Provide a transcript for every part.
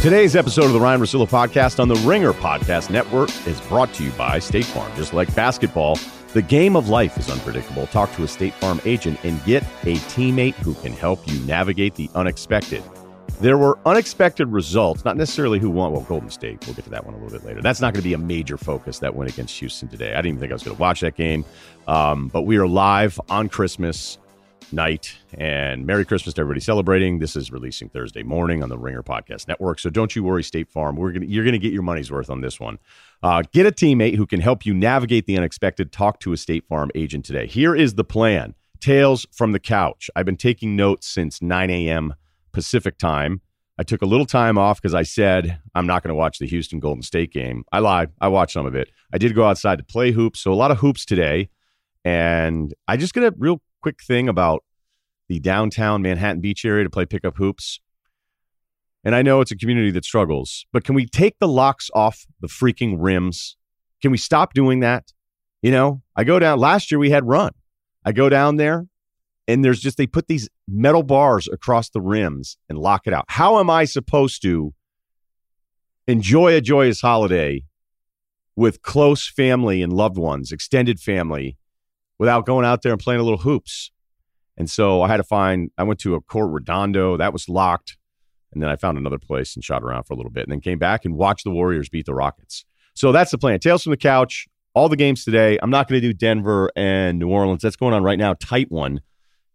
Today's episode of the Ryen Russillo podcast on the Ringer Podcast Network is brought to you by State Farm. Just like basketball, the game of life is unpredictable. Talk to a State Farm agent and get a teammate who can help you navigate the unexpected. There were unexpected results, not necessarily who won. Well, Golden State, we'll get to that one a little bit later. That's not going to be a major focus, that win against Houston today. I didn't even think I was going to watch that game. Um, but we are live on Christmas night. And Merry Christmas to everybody celebrating. This is releasing Thursday morning on the Ringer Podcast Network. So don't you worry, State Farm. We're gonna you're gonna get your money's worth on this one. Uh, get a teammate who can help you navigate the unexpected. Talk to a State Farm agent today. Here is the plan. Tales from the couch. I've been taking notes since 9 a.m. Pacific time. I took a little time off because I said I'm not going to watch the Houston Golden State game. I lied. I watched some of it. I did go outside to play hoops, so a lot of hoops today. And I just got a real quick thing about the downtown Manhattan Beach area to play pickup hoops. And I know it's a community that struggles, but can we take the locks off the freaking rims? Can we stop doing that? You know, I go down last year we had run. I go down there and there's just they put these metal bars across the rims and lock it out. How am I supposed to enjoy a joyous holiday with close family and loved ones, extended family, without going out there and playing a little hoops. And so I had to find, I went to a Court Redondo that was locked. And then I found another place and shot around for a little bit and then came back and watched the Warriors beat the Rockets. So that's the plan. Tales from the couch, all the games today. I'm not going to do Denver and New Orleans. That's going on right now. Tight one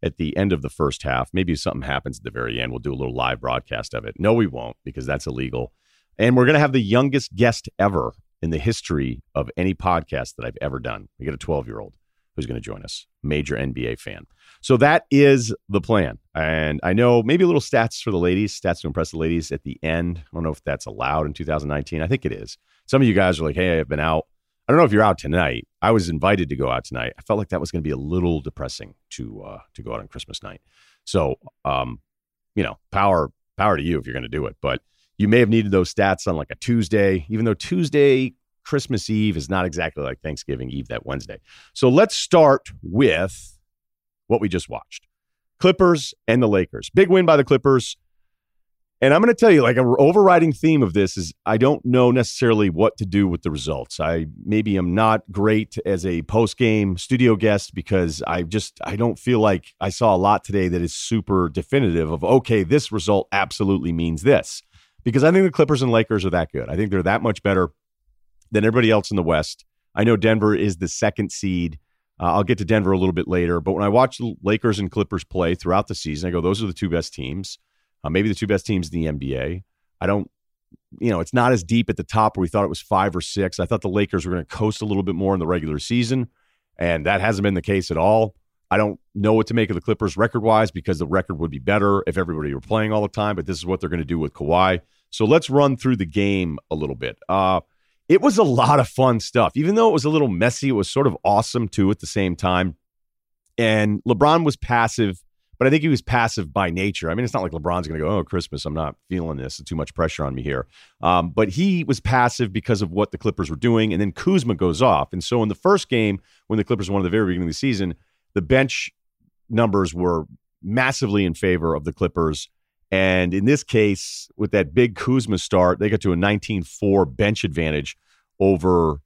at the end of the first half. Maybe something happens at the very end, we'll do a little live broadcast of it. No, we won't because that's illegal. And we're going to have the youngest guest ever in the history of any podcast that I've ever done. We get a 12 year old who's going to join us, major NBA fan. So that is the plan. And I know maybe a little stats for the ladies, stats to impress the ladies at the end. I don't know if that's allowed in 2019. I think it is. Some of you guys are like, hey, I've been out. I don't know if you're out tonight. I was invited to go out tonight. I felt like that was going to be a little depressing to uh, to go out on Christmas night. So, um, you know, power power to you if you're going to do it. But you may have needed those stats on like a Tuesday, even though Tuesday Christmas Eve is not exactly like Thanksgiving Eve that Wednesday. So let's start with what we just watched Clippers and the Lakers. Big win by the Clippers. And I'm going to tell you, like, an overriding theme of this is I don't know necessarily what to do with the results. I maybe am not great as a post game studio guest because I just I don't feel like I saw a lot today that is super definitive of okay, this result absolutely means this. Because I think the Clippers and Lakers are that good. I think they're that much better than everybody else in the West. I know Denver is the second seed. Uh, I'll get to Denver a little bit later, but when I watch the Lakers and Clippers play throughout the season, I go, those are the two best teams, uh, maybe the two best teams in the NBA. I don't, you know, it's not as deep at the top where we thought it was five or six. I thought the Lakers were going to coast a little bit more in the regular season, and that hasn't been the case at all. I don't know what to make of the Clippers record wise because the record would be better if everybody were playing all the time, but this is what they're going to do with Kawhi. So let's run through the game a little bit. Uh, it was a lot of fun stuff. Even though it was a little messy, it was sort of awesome too at the same time. And LeBron was passive, but I think he was passive by nature. I mean, it's not like LeBron's going to go, oh, Christmas, I'm not feeling this. It's too much pressure on me here. Um, but he was passive because of what the Clippers were doing. And then Kuzma goes off. And so in the first game, when the Clippers won at the very beginning of the season, the bench numbers were massively in favor of the Clippers. And in this case, with that big Kuzma start, they got to a 19 4 bench advantage over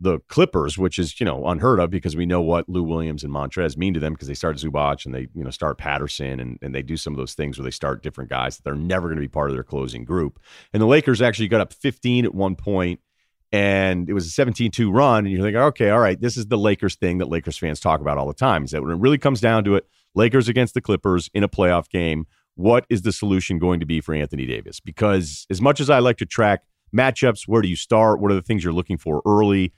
the Clippers, which is, you know, unheard of because we know what Lou Williams and Montrez mean to them because they start Zubac and they, you know, start Patterson and, and they do some of those things where they start different guys that they're never going to be part of their closing group. And the Lakers actually got up 15 at one point and it was a 17 2 run. And you're thinking, okay, all right, this is the Lakers thing that Lakers fans talk about all the time is that when it really comes down to it, Lakers against the Clippers in a playoff game, what is the solution going to be for Anthony Davis? Because as much as I like to track matchups, where do you start? What are the things you're looking for early?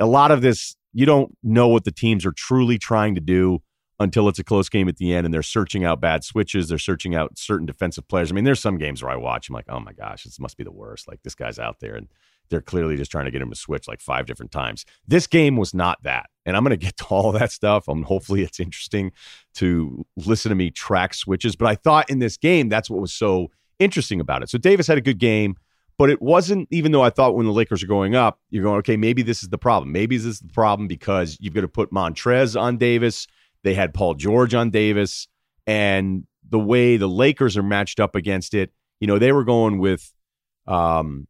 A lot of this, you don't know what the teams are truly trying to do until it's a close game at the end and they're searching out bad switches. They're searching out certain defensive players. I mean, there's some games where I watch, I'm like, oh my gosh, this must be the worst. Like this guy's out there and they're clearly just trying to get him to switch like five different times. This game was not that. And I'm going to get to all that stuff. Um, hopefully it's interesting to listen to me track switches. But I thought in this game, that's what was so interesting about it. So Davis had a good game, but it wasn't, even though I thought when the Lakers are going up, you're going, okay, maybe this is the problem. Maybe this is the problem because you've got to put Montrez on Davis. They had Paul George on Davis. And the way the Lakers are matched up against it, you know, they were going with Um,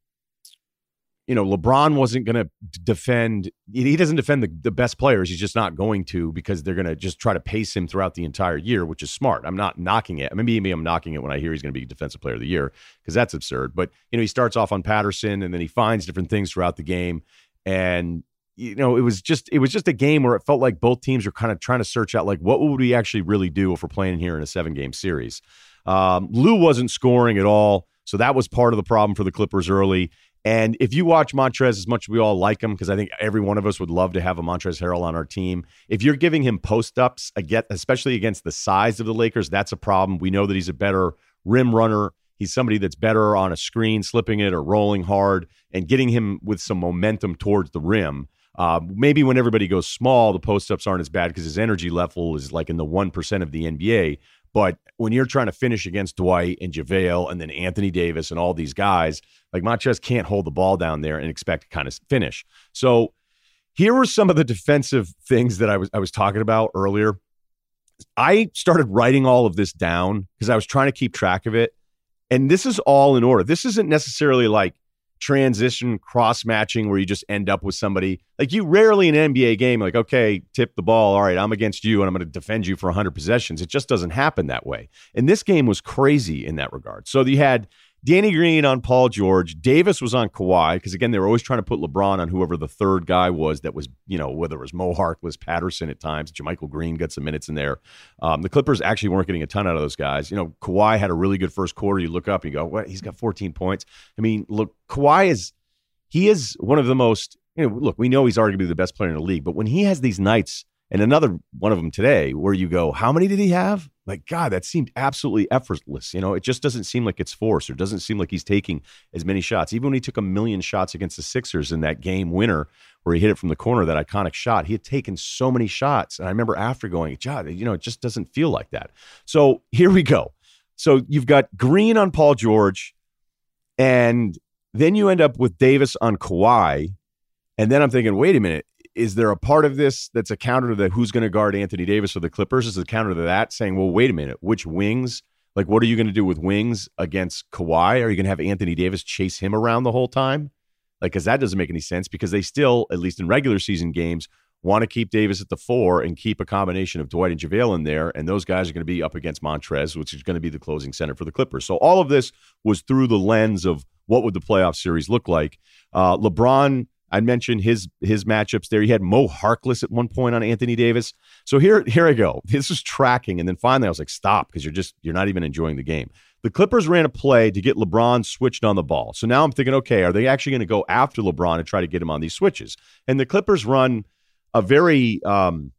you know, LeBron wasn't going to defend. He doesn't defend the, the best players. He's just not going to because they're going to just try to pace him throughout the entire year, which is smart. I'm not knocking it. Maybe, maybe I'm knocking it when I hear he's going to be defensive player of the year because that's absurd. But, you know, he starts off on Patterson and then he finds different things throughout the game. And, you know, it was just it was just a game where it felt like both teams were kind of trying to search out like what would we actually really do if we're playing here in a seven game series. Um, Lou wasn't scoring at all. So that was part of the problem for the Clippers early. And if you watch Montrez as much as we all like him, because I think every one of us would love to have a Montrez Harrell on our team, if you're giving him post ups, especially against the size of the Lakers, that's a problem. We know that he's a better rim runner. He's somebody that's better on a screen, slipping it or rolling hard and getting him with some momentum towards the rim. Uh, maybe when everybody goes small, the post ups aren't as bad because his energy level is like in the 1% of the NBA. But when you're trying to finish against Dwight and JaVale and then Anthony Davis and all these guys, like Montrez can't hold the ball down there and expect to kind of finish. So here were some of the defensive things that I was I was talking about earlier. I started writing all of this down because I was trying to keep track of it. And this is all in order. This isn't necessarily like transition cross matching where you just end up with somebody like you rarely in an NBA game like okay tip the ball all right I'm against you and I'm going to defend you for 100 possessions. It just doesn't happen that way. And this game was crazy in that regard. So you had Danny Green on Paul George. Davis was on Kawhi because again they were always trying to put LeBron on whoever the third guy was. That was you know whether it was Mo Harkless, Patterson at times. JaMychal Green got some minutes in there. Um, the Clippers actually weren't getting a ton out of those guys. You know Kawhi had a really good first quarter. You look up and you go, what? He's got 14 points. I mean, look, Kawhi is he is one of the most. You know, look, we know he's arguably the best player in the league, but when he has these nights and another one of them today where you go, how many did he have? Like, God, that seemed absolutely effortless. You know, it just doesn't seem like it's forced or doesn't seem like he's taking as many shots. Even when he took a million shots against the Sixers in that game winner where he hit it from the corner, that iconic shot, he had taken so many shots. And I remember after going, God, you know, it just doesn't feel like that. So here we go. So you've got Green on Paul George, and then you end up with Davis on Kawhi. And then I'm thinking, wait a minute, is there a part of this that's a counter to the who's going to guard Anthony Davis for the Clippers? Is a counter to that saying, well, wait a minute, which wings? Like, what are you going to do with wings against Kawhi? Are you going to have Anthony Davis chase him around the whole time? Like, because that doesn't make any sense because they still, at least in regular season games, want to keep Davis at the four and keep a combination of Dwight and JaVale in there. And those guys are going to be up against Montrez, which is going to be the closing center for the Clippers. So all of this was through the lens of what would the playoff series look like. Uh, LeBron I mentioned his his matchups there. He had Mo Harkless at one point on Anthony Davis. So here here I go. This is tracking, and then finally I was like, stop, because you're just you're not even enjoying the game. The Clippers ran a play to get LeBron switched on the ball. So now I'm thinking, okay, are they actually going to go after LeBron and try to get him on these switches? And the Clippers run a very, um,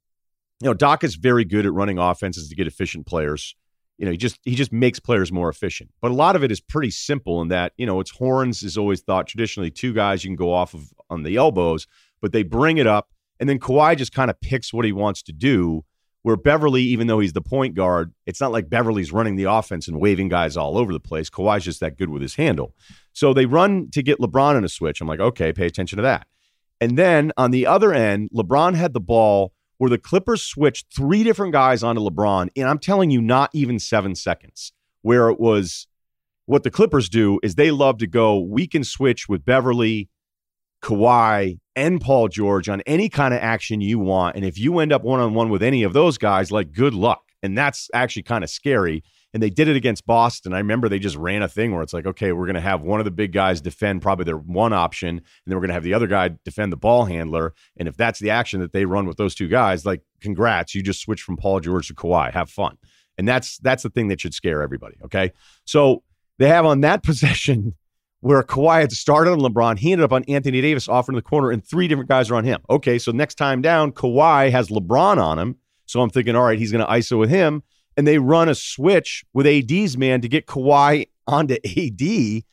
you know, Doc is very good at running offenses to get efficient players you know, he just he just makes players more efficient. But a lot of it is pretty simple in that, you know, it's horns is always thought traditionally two guys you can go off of on the elbows, but they bring it up and then Kawhi just kind of picks what he wants to do. Where Beverley, even though he's the point guard, it's not like Beverley's running the offense and waving guys all over the place. Kawhi's just that good with his handle. So they run to get LeBron in a switch. I'm like, okay, pay attention to that. And then on the other end, LeBron had the ball where the Clippers switched three different guys onto LeBron, and I'm telling you, not even seven seconds, where it was what the Clippers do is they love to go, we can switch with Beverley, Kawhi, and Paul George on any kind of action you want. And if you end up one on one with any of those guys, like good luck. And that's actually kind of scary and they did it against Boston. I remember they just ran a thing where it's like, okay, we're going to have one of the big guys defend probably their one option, and then we're going to have the other guy defend the ball handler. And if that's the action that they run with those two guys, like, congrats, you just switch from Paul George to Kawhi. Have fun. And that's that's the thing that should scare everybody. Okay, so they have on that possession where Kawhi had started on LeBron, he ended up on Anthony Davis off in the corner, and three different guys are on him. Okay, so next time down, Kawhi has LeBron on him. So I'm thinking, all right, he's going to ISO with him and they run a switch with AD's man to get Kawhi onto AD.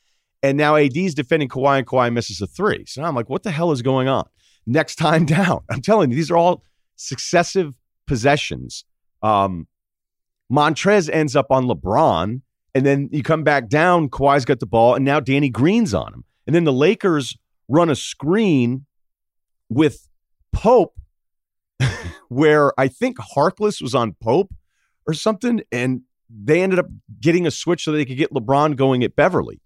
And now AD's defending Kawhi and Kawhi misses a three. So I'm like, what the hell is going on? Next time down. I'm telling you, these are all successive possessions. Um, Montrez ends up on LeBron. And then you come back down, Kawhi's got the ball, and now Danny Green's on him. And then the Lakers run a screen with Pope, where I think Harkless was on Pope or something. And they ended up getting a switch so they could get LeBron going at Beverley.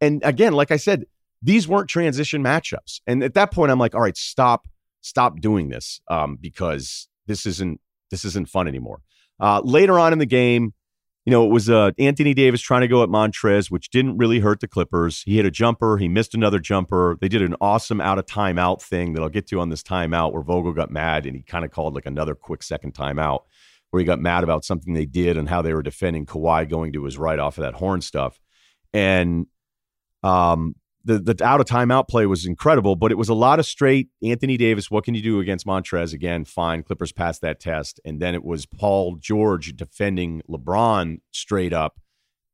And again, like I said, these weren't transition matchups. And at that point, I'm like, all right, stop, stop doing this um, because this isn't this isn't fun anymore. Uh, later on in the game, you know, it was uh, Anthony Davis trying to go at Montrez, which didn't really hurt the Clippers. He hit a jumper, he missed another jumper. They did an awesome out of timeout thing that I'll get to on this timeout where Vogel got mad and he kind of called like another quick second timeout where he got mad about something they did and how they were defending Kawhi going to his right off of that horn stuff. And um, the the out of timeout play was incredible, but it was a lot of straight Anthony Davis. What can you do against Montrez? Again, fine. Clippers passed that test, and then it was Paul George defending LeBron straight up,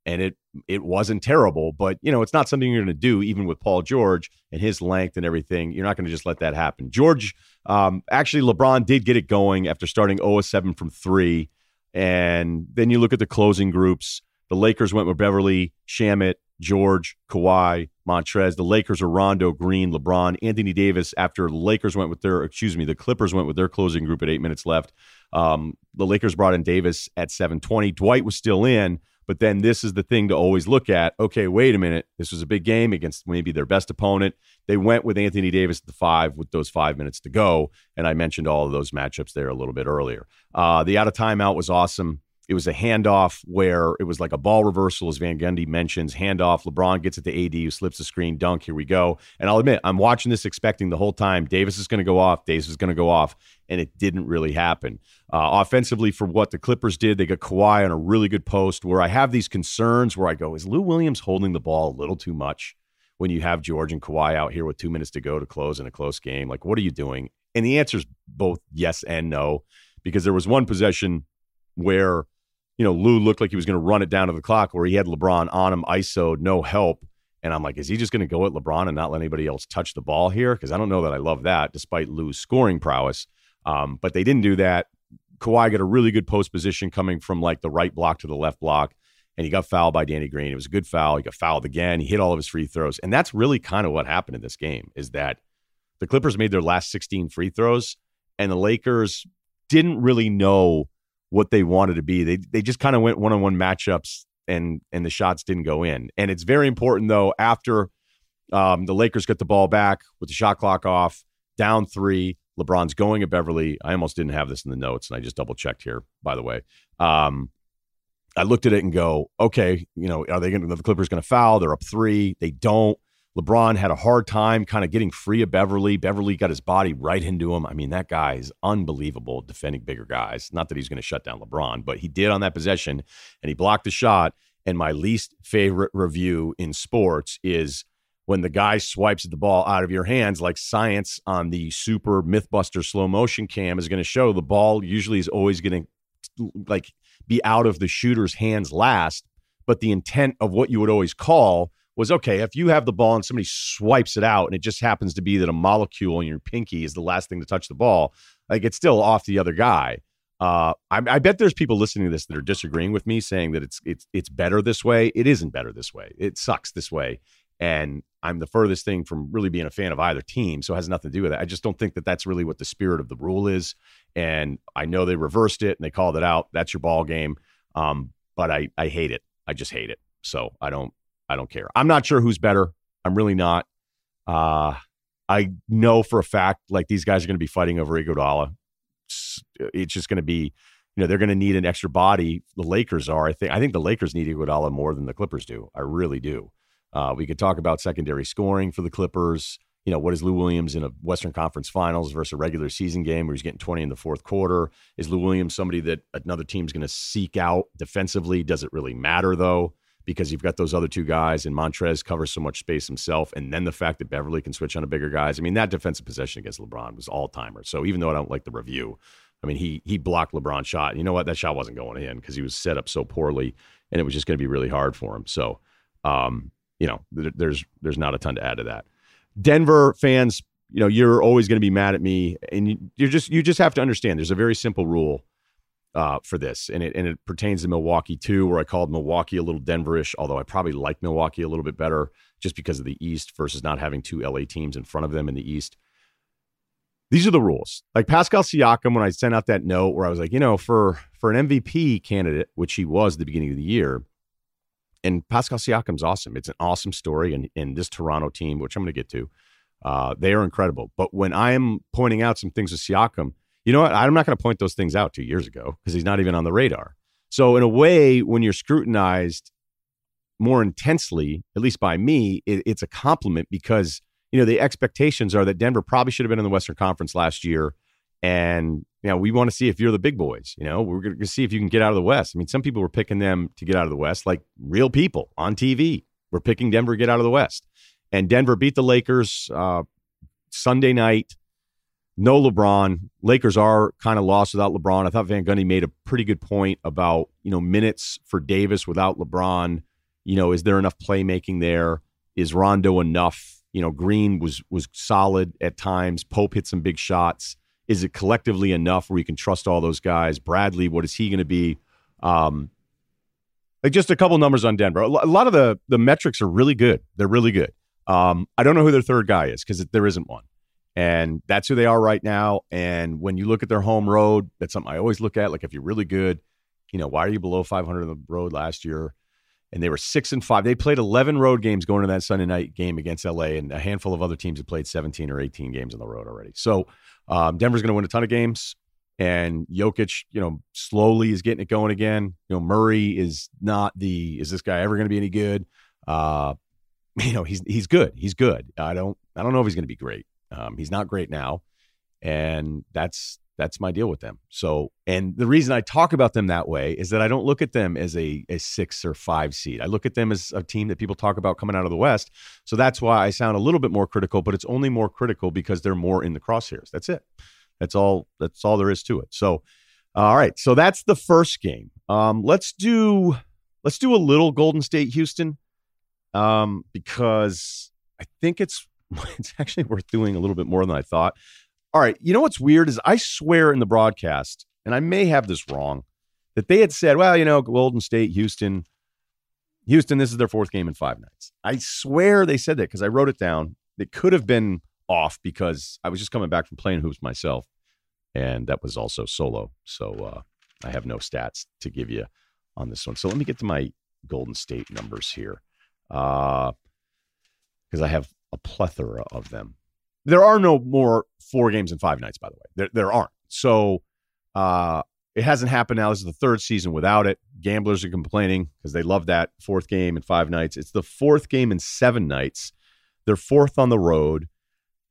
and it it wasn't terrible, but you know it's not something you're going to do even with Paul George and his length and everything. You're not going to just let that happen. George, um, actually, LeBron did get it going after starting 0 7 from three, and then you look at the closing groups. The Lakers went with Beverley, Shamet, George, Kawhi, Montrez. The Lakers are Rondo, Green, LeBron, Anthony Davis. After the Lakers went with their, excuse me, the Clippers went with their closing group at eight minutes left. Um, the Lakers brought in Davis at 720. Dwight was still in, but then this is the thing to always look at. Okay, wait a minute. This was a big game against maybe their best opponent. They went with Anthony Davis at the five with those five minutes to go. And I mentioned all of those matchups there a little bit earlier. Uh, the out of timeout was awesome. It was a handoff where it was like a ball reversal, as Van Gundy mentions. Handoff. LeBron gets it to AD, who slips the screen, dunk. Here we go. And I'll admit, I'm watching this expecting the whole time Davis is going to go off, Davis is going to go off, and it didn't really happen. Uh, offensively, for what the Clippers did, they got Kawhi on a really good post. Where I have these concerns, where I go, is Lou Williams holding the ball a little too much when you have George and Kawhi out here with two minutes to go to close in a close game? Like, what are you doing? And the answer is both yes and no, because there was one possession where you know, Lou looked like he was going to run it down to the clock where he had LeBron on him, ISO, no help. And I'm like, is he just going to go at LeBron and not let anybody else touch the ball here? Because I don't know that I love that, despite Lou's scoring prowess. Um, but they didn't do that. Kawhi got a really good post position coming from like the right block to the left block, and he got fouled by Danny Green. It was a good foul. He got fouled again. He hit all of his free throws, and that's really kind of what happened in this game. Is that the Clippers made their last 16 free throws, and the Lakers didn't really know what they wanted to be. They they just kind of went one on one matchups and and the shots didn't go in. And it's very important though after um, the Lakers get the ball back with the shot clock off, down three. LeBron's going at Beverley. I almost didn't have this in the notes, and I just double checked here. By the way, um, I looked at it and go, okay, you know, are they going to the Clippers going to foul? They're up three. They don't. LeBron had a hard time kind of getting free of Beverley. Beverley got his body right into him. I mean, that guy is unbelievable defending bigger guys. Not that he's going to shut down LeBron, but he did on that possession and he blocked the shot. And my least favorite review in sports is when the guy swipes the ball out of your hands, like science on the super Mythbuster slow motion cam is going to show. The ball usually is always going to like be out of the shooter's hands last, but the intent of what you would always call was okay, if you have the ball and somebody swipes it out and it just happens to be that a molecule in your pinky is the last thing to touch the ball, like it's still off the other guy. Uh, I, I, bet there's people listening to this that are disagreeing with me, saying that it's it's it's better this way. It isn't better this way. It sucks this way, and I'm the furthest thing from really being a fan of either team. So it has nothing to do with it. I just don't think that that's really what the spirit of the rule is. And I know they reversed it and they called it out. That's your ball game. Um, but I I hate it. I just hate it. So I don't I don't care. I'm not sure who's better. I'm really not. Uh, I know for a fact like these guys are going to be fighting over Iguodala. It's, it's just going to be, you know, they're going to need an extra body. The Lakers are. I think. I think the Lakers need Iguodala more than the Clippers do. I really do. Uh, we could talk about secondary scoring for the Clippers. You know, what is Lou Williams in a Western Conference Finals versus a regular season game where he's getting 20 in the fourth quarter? Is Lou Williams somebody that another team's going to seek out defensively? Does it really matter though? Because you've got those other two guys and Montrez covers so much space himself. And then the fact that Beverley can switch on to bigger guys. I mean, that defensive possession against LeBron was all timer. So even though I don't like the review, I mean, he he blocked LeBron's shot. You know what? That shot wasn't going in because he was set up so poorly and it was just going to be really hard for him. So, um, you know, th- there's there's not a ton to add to that. Denver fans, you know, you're always going to be mad at me and you, you're just you just have to understand there's a very simple rule uh, for this, and it and it pertains to Milwaukee too, where I called Milwaukee a little Denverish, although I probably like Milwaukee a little bit better just because of the East versus not having two LA teams in front of them in the East. These are the rules. Like Pascal Siakam, when I sent out that note where I was like, you know, for for an MVP candidate, which he was at the beginning of the year, and Pascal Siakam's awesome. It's an awesome story, and in this Toronto team, which I'm going to get to, uh, they are incredible. But when I am pointing out some things with Siakam, you know what? I'm not going to point those things out two years ago because he's not even on the radar. So in a way, when you're scrutinized more intensely, at least by me, it, it's a compliment because you know the expectations are that Denver probably should have been in the Western Conference last year, and you know we want to see if you're the big boys. You know we're going to see if you can get out of the West. I mean, some people were picking them to get out of the West, like real people on TV. We're picking Denver to get out of the West, and Denver beat the Lakers uh, Sunday night. No LeBron. Lakers are kind of lost without LeBron. I thought Van Gundy made a pretty good point about you know minutes for Davis without LeBron you know, is there enough playmaking there? Is Rondo enough? You know, Green was was solid at times. Pope hit some big shots. Is it collectively enough where you can trust all those guys? Bradley, what is he going to be? Um, like just a couple numbers on Denver. A lot of the the metrics are really good. They're really good. Um, I don't know who their third guy is because there isn't one, and that's who they are right now. And when you look at their home road, that's something I always look at. Like if you're really good, you know, why are you below 500 on the road last year? and they were six and five. They played 11 road games going to that Sunday night game against LA, and a handful of other teams have played 17 or 18 games on the road already. So um, Denver's going to win a ton of games, and Jokic, you know, slowly is getting it going again. You know, Murray is not the is this guy ever going to be any good? Uh, you know, he's he's good. He's good. I don't I don't know if he's going to be great. Um, he's not great now, and that's that's my deal with them. So, and the reason I talk about them that way is that I don't look at them as a, a six or five seed. I look at them as a team that people talk about coming out of the West. So that's why I sound a little bit more critical, but it's only more critical because they're more in the crosshairs. That's it. That's all. That's all there is to it. So, all right. So that's the first game. Um, let's do let's do a little Golden State Houston, um, because I think it's it's actually worth doing a little bit more than I thought. All right. You know what's weird is I swear in the broadcast, and I may have this wrong, that they had said, well, you know, Golden State, Houston, Houston, this is their fourth game in five nights. I swear they said that because I wrote it down. It could have been off because I was just coming back from playing hoops myself. And that was also solo. So uh, I have no stats to give you on this one. So let me get to my Golden State numbers here because uh, I have a plethora of them. There are no more four games in five nights, by the way. There, there aren't. So uh, it hasn't happened now. This is the third season without it. Gamblers are complaining because they love that fourth game in five nights. It's the fourth game in seven nights. They're fourth on the road.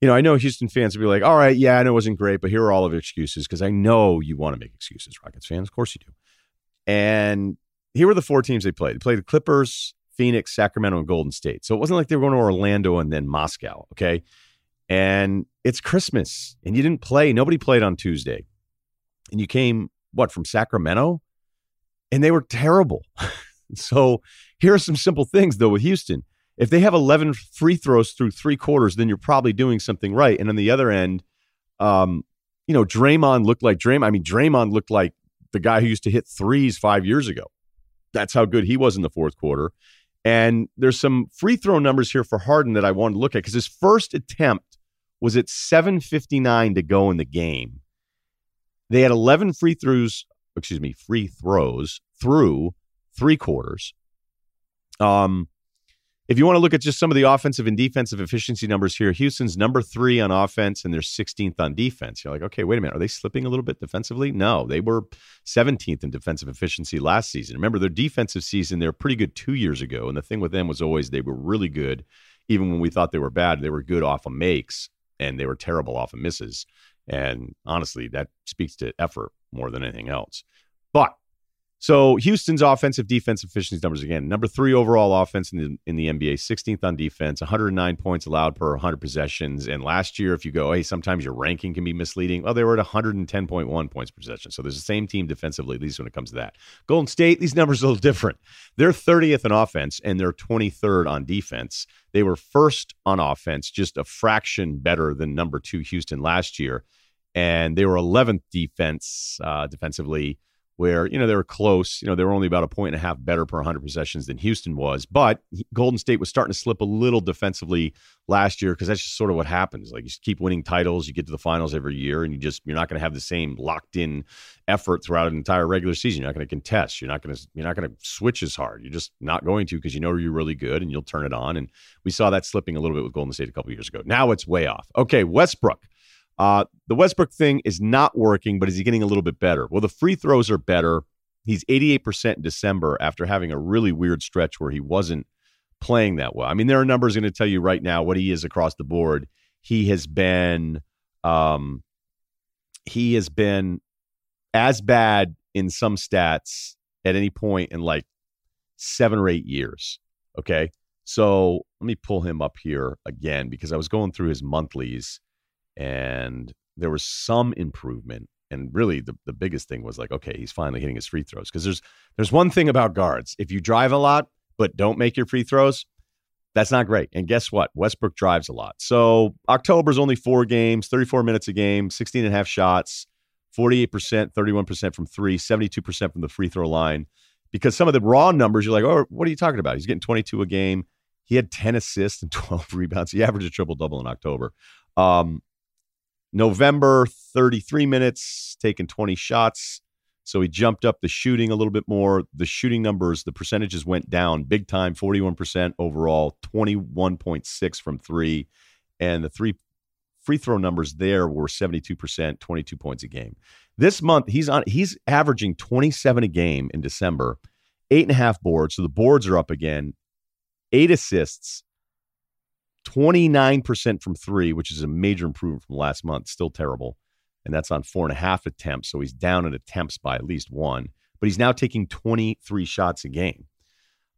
You know, I know Houston fans will be like, all right, yeah, I know it wasn't great, but here are all of your excuses because I know you want to make excuses, Rockets fans. Of course you do. And here were the four teams they played. They played the Clippers, Phoenix, Sacramento, and Golden State. So it wasn't like they were going to Orlando and then Moscow. Okay and it's Christmas and you didn't play. Nobody played on Tuesday. And you came, what, from Sacramento? And they were terrible. so here are some simple things, though, with Houston. If they have 11 free throws through three quarters, then you're probably doing something right. And on the other end, um, you know, Draymond looked like Draymond. I mean, Draymond looked like the guy who used to hit threes five years ago. That's how good he was in the fourth quarter. And there's some free throw numbers here for Harden that I wanted to look at because his first attempt was at 7:59 to go in the game. They had 11 free throws, excuse me, free throws through three quarters. Um, if you want to look at just some of the offensive and defensive efficiency numbers here, Houston's number three on offense and they're 16th on defense. You're like, okay, wait a minute. Are they slipping a little bit defensively? No, they were 17th in defensive efficiency last season. Remember, their defensive season, they were pretty good two years ago. And the thing with them was always they were really good. Even when we thought they were bad, they were good off of makes and they were terrible off of misses. And honestly, that speaks to effort more than anything else. But so Houston's offensive defense efficiency numbers again, number three overall offense in the in the NBA, 16th on defense, 109 points allowed per 100 possessions. And last year, if you go, hey, sometimes your ranking can be misleading. Well, they were at 110.1 points per possession. So there's the same team defensively, at least when it comes to that. Golden State, these numbers are a little different. They're 30th in offense and they're 23rd on defense. They were first on offense, just a fraction better than number two Houston last year, and they were 11th defense uh, defensively where, you know, they were close. You know, they were only about a point and a half better per 100 possessions than Houston was. But Golden State was starting to slip a little defensively last year because that's just sort of what happens. Like you keep winning titles, you get to the finals every year, and you just, you're not going to have the same locked in effort throughout an entire regular season. You're not going to contest. You're not going to, you're not going to switch as hard. You're just not going to because you know you're really good and you'll turn it on. And we saw that slipping a little bit with Golden State a couple years ago. Now it's way off. Okay, Westbrook. Uh, the Westbrook thing is not working, but is he getting a little bit better? Well, the free throws are better. He's 88% in December after having a really weird stretch where he wasn't playing that well. I mean, there are numbers going to tell you right now what he is across the board. He has been um he has been as bad in some stats at any point in like 7 or 8 years. Okay? So, let me pull him up here again because I was going through his monthlies and there was some improvement and really the, the biggest thing was like okay he's finally hitting his free throws because there's there's one thing about guards. If you drive a lot but don't make your free throws that's not great. And guess what? Westbrook drives a lot. So october's only four games 34 minutes a game 16 and a half shots 48% 31% from three 72% from the free throw line. Because some of the raw numbers you're like oh what are you talking about? He's getting 22 a game. He had 10 assists and 12 rebounds. He averaged a triple double in october. Um, November, 33 minutes, taking 20 shots. So he jumped up the shooting a little bit more. The shooting numbers, the percentages went down big time 41% overall, 21.6 from three. And the three free throw numbers there were 72%, 22 points a game. This month, he's on he's averaging 27 a game in December, eight and a half boards. So the boards are up again, eight assists, 29% from three, which is a major improvement from last month. Still terrible. And that's on four and a half attempts. So he's down in attempts by at least one, but he's now taking 23 shots a game.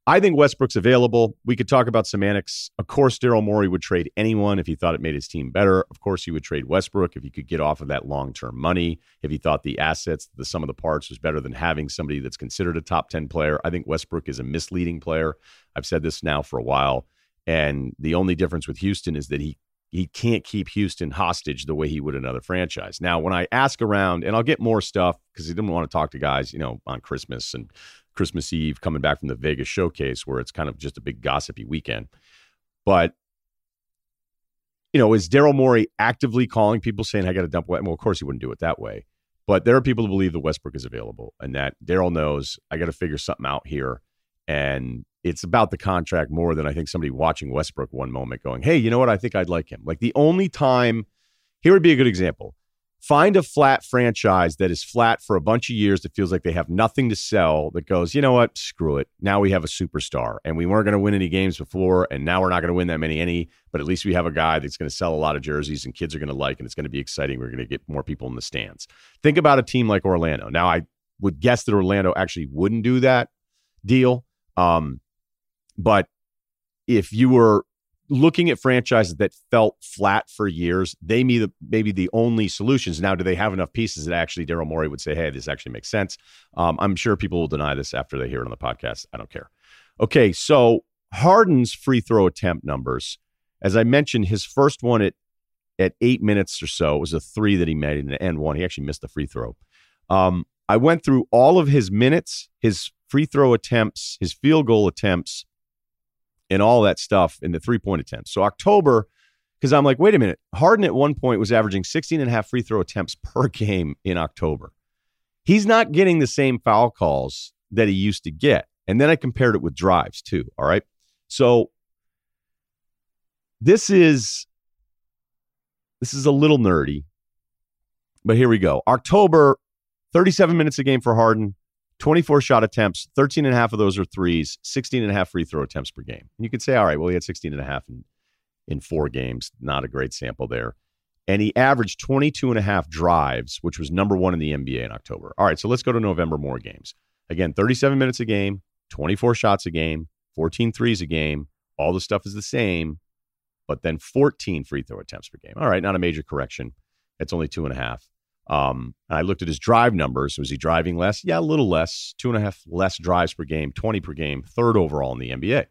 I think Westbrook's available. We could talk about semantics. Of course, Daryl Morey would trade anyone if he thought it made his team better. Of course, he would trade Westbrook if he could get off of that long term money. If he thought the assets, the sum of the parts was better than having somebody that's considered a top 10 player. I think Westbrook is a misleading player. I've said this now for a while. And the only difference with Houston is that he he can't keep Houston hostage the way he would another franchise. Now, when I ask around, and I'll get more stuff because he didn't want to talk to guys, you know, on Christmas and Christmas Eve coming back from the Vegas showcase where it's kind of just a big gossipy weekend. But you know, is Daryl Morey actively calling people saying I got to dump? Well, of course he wouldn't do it that way. But there are people who believe that Westbrook is available and that Daryl knows I got to figure something out here. And it's about the contract more than I think somebody watching Westbrook one moment going, hey, you know what? I think I'd like him. Like the only time, here would be a good example. Find a flat franchise that is flat for a bunch of years that feels like they have nothing to sell that goes, you know what? Screw it. Now we have a superstar and we weren't going to win any games before and now we're not going to win that many any, but at least we have a guy that's going to sell a lot of jerseys and kids are going to like and it's going to be exciting. We're going to get more people in the stands. Think about a team like Orlando. Now I would guess that Orlando actually wouldn't do that deal. Um, but if you were looking at franchises that felt flat for years, they may the, maybe the only solutions. Now, do they have enough pieces that actually Daryl Morey would say, hey, this actually makes sense? Um, I'm sure people will deny this after they hear it on the podcast. I don't care. Okay, so Harden's free throw attempt numbers, as I mentioned, his first one at at eight minutes or so was a three that he made in the end one. He actually missed the free throw. Um, I went through all of his minutes, his free throw attempts, his field goal attempts, and all that stuff in the three point attempts. So October, because I'm like, wait a minute, Harden at one point was averaging 16 and a half free throw attempts per game in October. He's not getting the same foul calls that he used to get. And then I compared it with drives too. All right. So this is this is a little nerdy, but here we go. October, 37 minutes a game for Harden, 24 shot attempts, 13 and a half of those are threes, 16 and a half free throw attempts per game. And you could say, all right, well, he had 16 and a half in, in four games. Not a great sample there. And he averaged 22 and a half drives, which was number one in the NBA in October. All right, so let's go to November more games. Again, 37 minutes a game, 24 shots a game, 14 threes a game. All the stuff is the same, but then 14 free throw attempts per game. All right, not a major correction. It's only two and a half. Um, I looked at his drive numbers. Was he driving less? Yeah, a little less. Two and a half less drives per game, 20 per game, third overall in the NBA.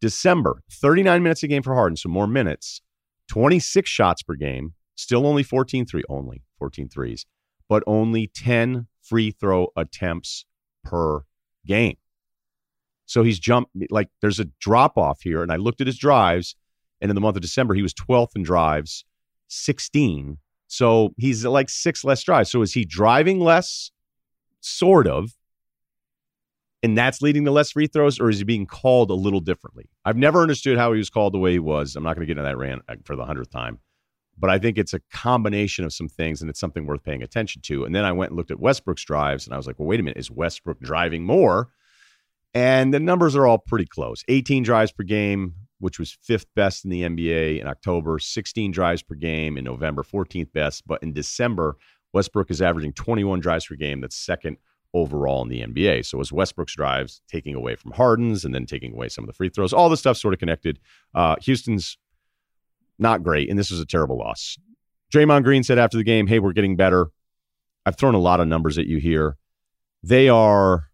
December, 39 minutes a game for Harden, so more minutes, 26 shots per game, still only 14 three, only 14 threes, but only 10 free throw attempts per game. So he's jumped like there's a drop off here. And I looked at his drives, and in the month of December, he was 12th in drives, 16. So he's like six less drives. So is he driving less? Sort of. And that's leading to less free throws, or is he being called a little differently? I've never understood how he was called the way he was. I'm not going to get into that rant uh, for the hundredth time, but I think it's a combination of some things, and it's something worth paying attention to. And then I went and looked at Westbrook's drives, and I was like, well, wait a minute, is Westbrook driving more? And the numbers are all pretty close 18 drives per game, which was fifth best in the NBA in October, 16 drives per game in November, 14th best. But in December, Westbrook is averaging 21 drives per game. That's second overall in the NBA. So as Westbrook's drives taking away from Harden's and then taking away some of the free throws, all this stuff sort of connected. Uh, Houston's not great, and this was a terrible loss. Draymond Green said after the game, "Hey, we're getting better." I've thrown a lot of numbers at you here. They are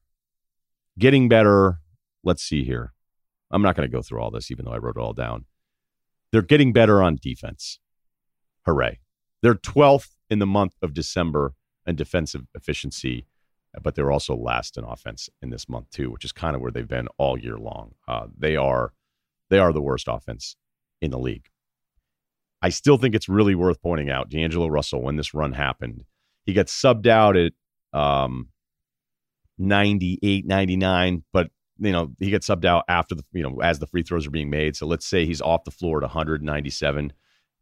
getting better. Let's see here. I'm not going to go through all this, even though I wrote it all down. They're getting better on defense. Hooray. They're 12th in the month of December in defensive efficiency, but they're also last in offense in this month, too, which is kind of where they've been all year long. Uh, they are they are the worst offense in the league. I still think it's really worth pointing out D'Angelo Russell, when this run happened, he got subbed out at um, 98, 99, but you know, he gets subbed out after the, you know, as the free throws are being made. So let's say he's off the floor at 197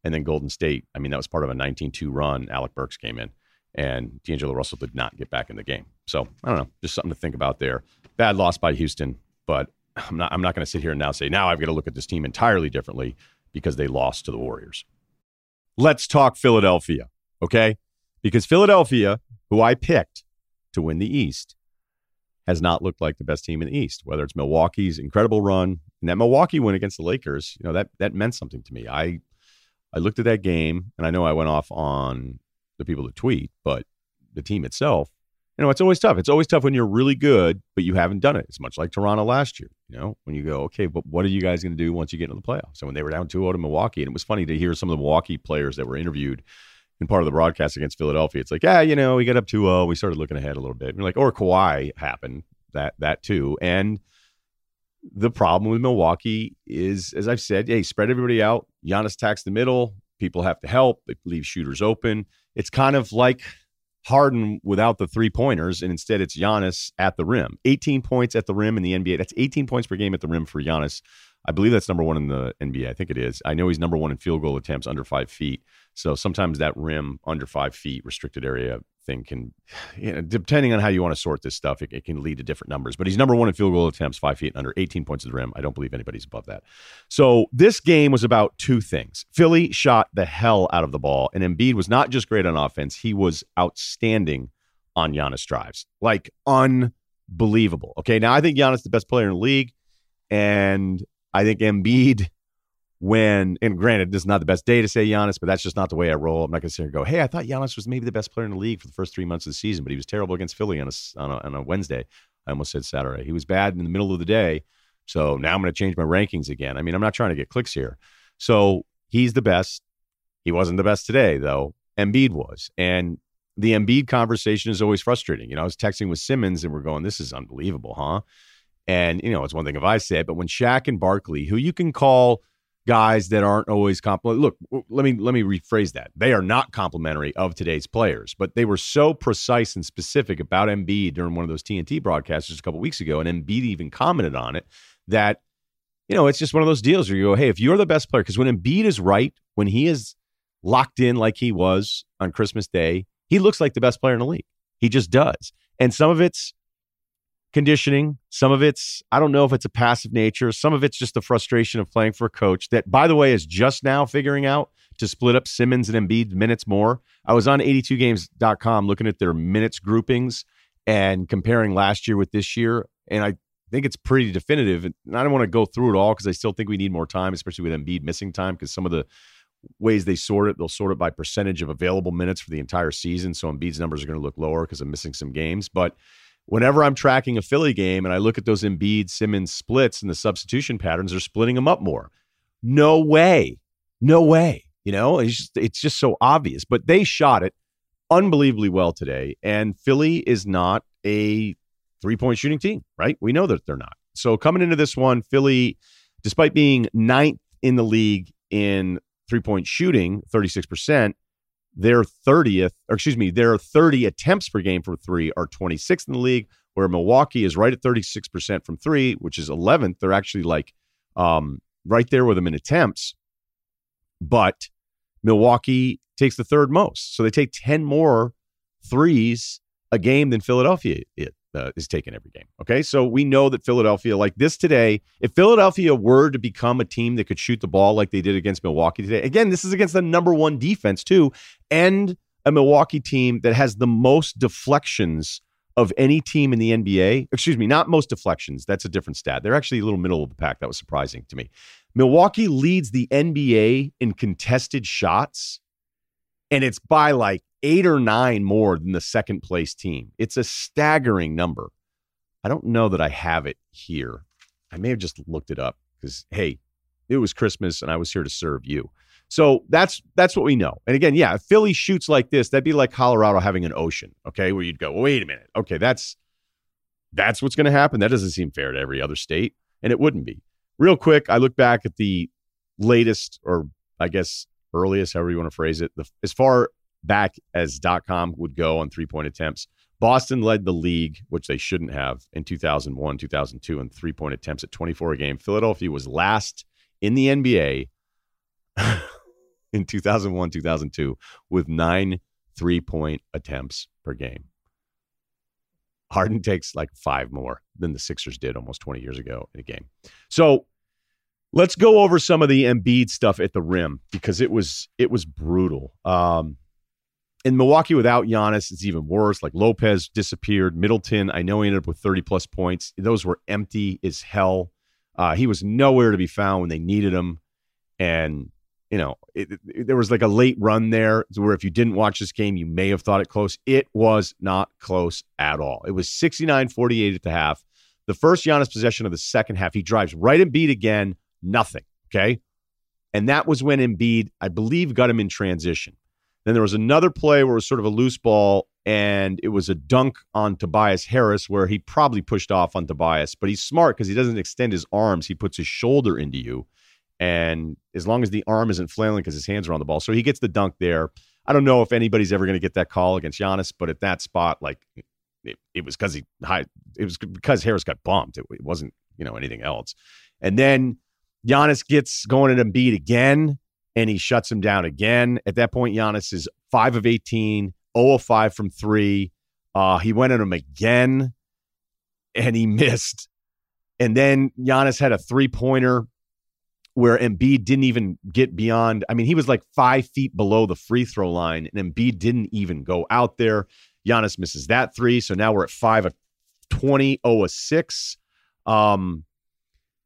and then Golden State, I mean, that was part of a 19-2 run. Alec Burks came in and D'Angelo Russell did not get back in the game. So I don't know, just something to think about there. Bad loss by Houston, but I'm not I'm not going to sit here and now say now I've got to look at this team entirely differently because they lost to the Warriors. Let's talk Philadelphia, okay? Because Philadelphia, who I picked to win the East, has not looked like the best team in the East. Whether it's Milwaukee's incredible run and that Milwaukee win against the Lakers, you know that that meant something to me. I I looked at that game, and I know I went off on the people that tweet, but the team itself, you know, it's always tough. It's always tough when you're really good, but you haven't done it. It's much like Toronto last year. You know, when you go, okay, but what are you guys going to do once you get into the playoffs? So when they were down 2 0 to Milwaukee, and it was funny to hear some of the Milwaukee players that were interviewed in part of the broadcast against Philadelphia. It's like, yeah, you know, we got up 2 0. We started looking ahead a little bit. And like, or Kawhi happened that that too. And the problem with Milwaukee is, as I've said, hey, spread everybody out. Giannis attacks the middle. People have to help. They leave shooters open. It's kind of like Harden without the three pointers, and instead it's Giannis at the rim. 18 points at the rim in the NBA. That's 18 points per game at the rim for Giannis. I believe that's number one in the NBA. I think it is. I know he's number one in field goal attempts under five feet. So sometimes that rim under five feet restricted area thing can, you know, depending on how you want to sort this stuff, it, it, can lead to different numbers. But he's number one in field goal attempts, five feet under, 18 points at the rim. I don't believe anybody's above that. So this game was about two things. Philly shot the hell out of the ball, and Embiid was not just great on offense; he was outstanding on Giannis drives, like unbelievable. Okay, now I think Giannis the best player in the league, and I think Embiid when, and granted, this is not the best day to say Giannis, but that's just not the way I roll. I'm not going to sit here and go, hey, I thought Giannis was maybe the best player in the league for the first three months of the season, but he was terrible against Philly on a, on a, on a Wednesday. I almost said Saturday. He was bad in the middle of the day. So now I'm going to change my rankings again. I mean, I'm not trying to get clicks here. So he's the best. He wasn't the best today, though. Embiid was. And the Embiid conversation is always frustrating. You know, I was texting with Simmons and we're going, this is unbelievable, huh? And, you know, it's one thing if I say it, but when Shaq and Barkley, who you can call guys that aren't always complimentary. Look, let me let me rephrase that. They are not complimentary of today's players, but they were so precise and specific about Embiid during one of those TNT broadcasts just a couple weeks ago, and Embiid even commented on it that you know it's just one of those deals where you go, hey, if you're the best player, because when Embiid is right, when he is locked in like he was on Christmas Day, he looks like the best player in the league. He just does, and some of it's conditioning. Some of it's, I don't know if it's a passive nature. Some of it's just the frustration of playing for a coach that, by the way, is just now figuring out to split up Simmons and Embiid minutes more. I was on 82games.com looking at their minutes groupings and comparing last year with this year. And I think it's pretty definitive. And I don't want to go through it all because I still think we need more time, especially with Embiid missing time because some of the ways they sort it, they'll sort it by percentage of available minutes for the entire season. So Embiid's numbers are going to look lower because I'm missing some games. But whenever I'm tracking a Philly game and I look at those Embiid Simmons splits and the substitution patterns, they're splitting them up more. No way. No way. You know, it's just, it's just so obvious. But they shot it unbelievably well today. And Philly is not a three point shooting team, right? We know that they're not. So coming into this one, Philly, despite being ninth in the league in three point shooting, 36%, their 30th, or excuse me, their 30 attempts per game from three are 26th in the league, where Milwaukee is right at 36% from three, which is 11th. They're actually like um, right there with them in attempts. But Milwaukee takes the third most. So they take 10 more threes a game than Philadelphia uh, is taking every game. Okay. So we know that Philadelphia, like this today, if Philadelphia were to become a team that could shoot the ball like they did against Milwaukee today, again, this is against the number one defense, too, and a Milwaukee team that has the most deflections of any team in the NBA. Excuse me, not most deflections. That's a different stat. They're actually a little middle of the pack. That was surprising to me. Milwaukee leads the NBA in contested shots, and it's by like eight or nine more than the second place team. It's a staggering number. I don't know that I have it here. I may have just looked it up because, hey, it was Christmas and I was here to serve you. So that's that's what we know. And again, yeah, if Philly shoots like this, that'd be like Colorado having an ocean, okay, where you'd go, wait a minute, okay, that's that's what's going to happen. That doesn't seem fair to every other state, and it wouldn't be. Real quick, I look back at the latest, or I guess earliest, however you want to phrase it, the, as far back as dot com would go on three point attempts. Boston led the league, which they shouldn't have in 2001, 2002, and three point attempts at 24 a game. Philadelphia was last in the NBA in 2001, 2002 with nine three point attempts per game. Harden takes like five more than the Sixers did almost 20 years ago in a game. So let's go over some of the Embiid stuff at the rim because it was it was brutal. Um, in Milwaukee without Giannis, it's even worse. Like Lopez disappeared. Middleton, I know he ended up with 30 plus points. Those were empty as hell. Uh, he was nowhere to be found when they needed him. And, you know, it, it, there was like a late run there where if you didn't watch this game, you may have thought it close. It was not close at all. It was 69 48 at the half. The first Giannis possession of the second half, he drives right and beat again, nothing. Okay. And that was when Embiid, I believe, got him in transition. Then there was another play where it was sort of a loose ball, and it was a dunk on Tobias Harris where he probably pushed off on Tobias, but he's smart because he doesn't extend his arms. He puts his shoulder into you. And as long as the arm isn't flailing because his hands are on the ball. So he gets the dunk there. I don't know if anybody's ever going to get that call against Giannis, but at that spot, like it, it was because he high, it was because Harris got bumped. It, it wasn't, you know, anything else. And then Giannis gets going at Embiid again and he shuts him down again. At that point, Giannis is 5 of 18, 0 of 5 from three. Uh, he went at him again and he missed. And then Giannis had a three pointer where Embiid didn't even get beyond. I mean, he was like five feet below the free throw line, and Embiid didn't even go out there. Giannis misses that three. So now we're at 5 of 20, 0 of 6. Um,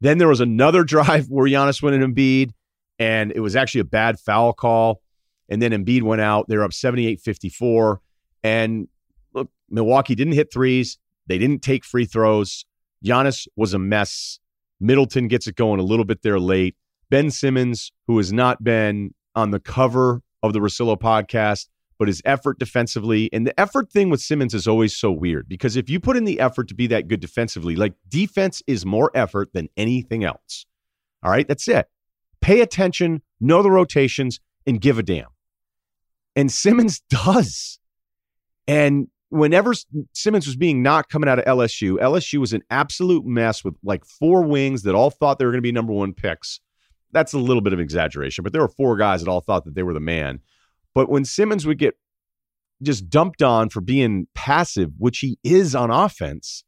then there was another drive where Giannis went at Embiid and it was actually a bad foul call. And then Embiid went out. They're up 78 54. And look, Milwaukee didn't hit threes. They didn't take free throws. Giannis was a mess. Middleton gets it going a little bit there late. Ben Simmons, who has not been on the cover of the Russillo podcast, but his effort defensively and the effort thing with Simmons is always so weird because if you put in the effort to be that good defensively, like defense is more effort than anything else. All right, that's it pay attention, know the rotations, and give a damn. And Simmons does. And whenever Simmons was being knocked coming out of LSU, LSU was an absolute mess with like four wings that all thought they were going to be number one picks. That's a little bit of exaggeration, but there were four guys that all thought that they were the man. But when Simmons would get just dumped on for being passive, which he is on offense,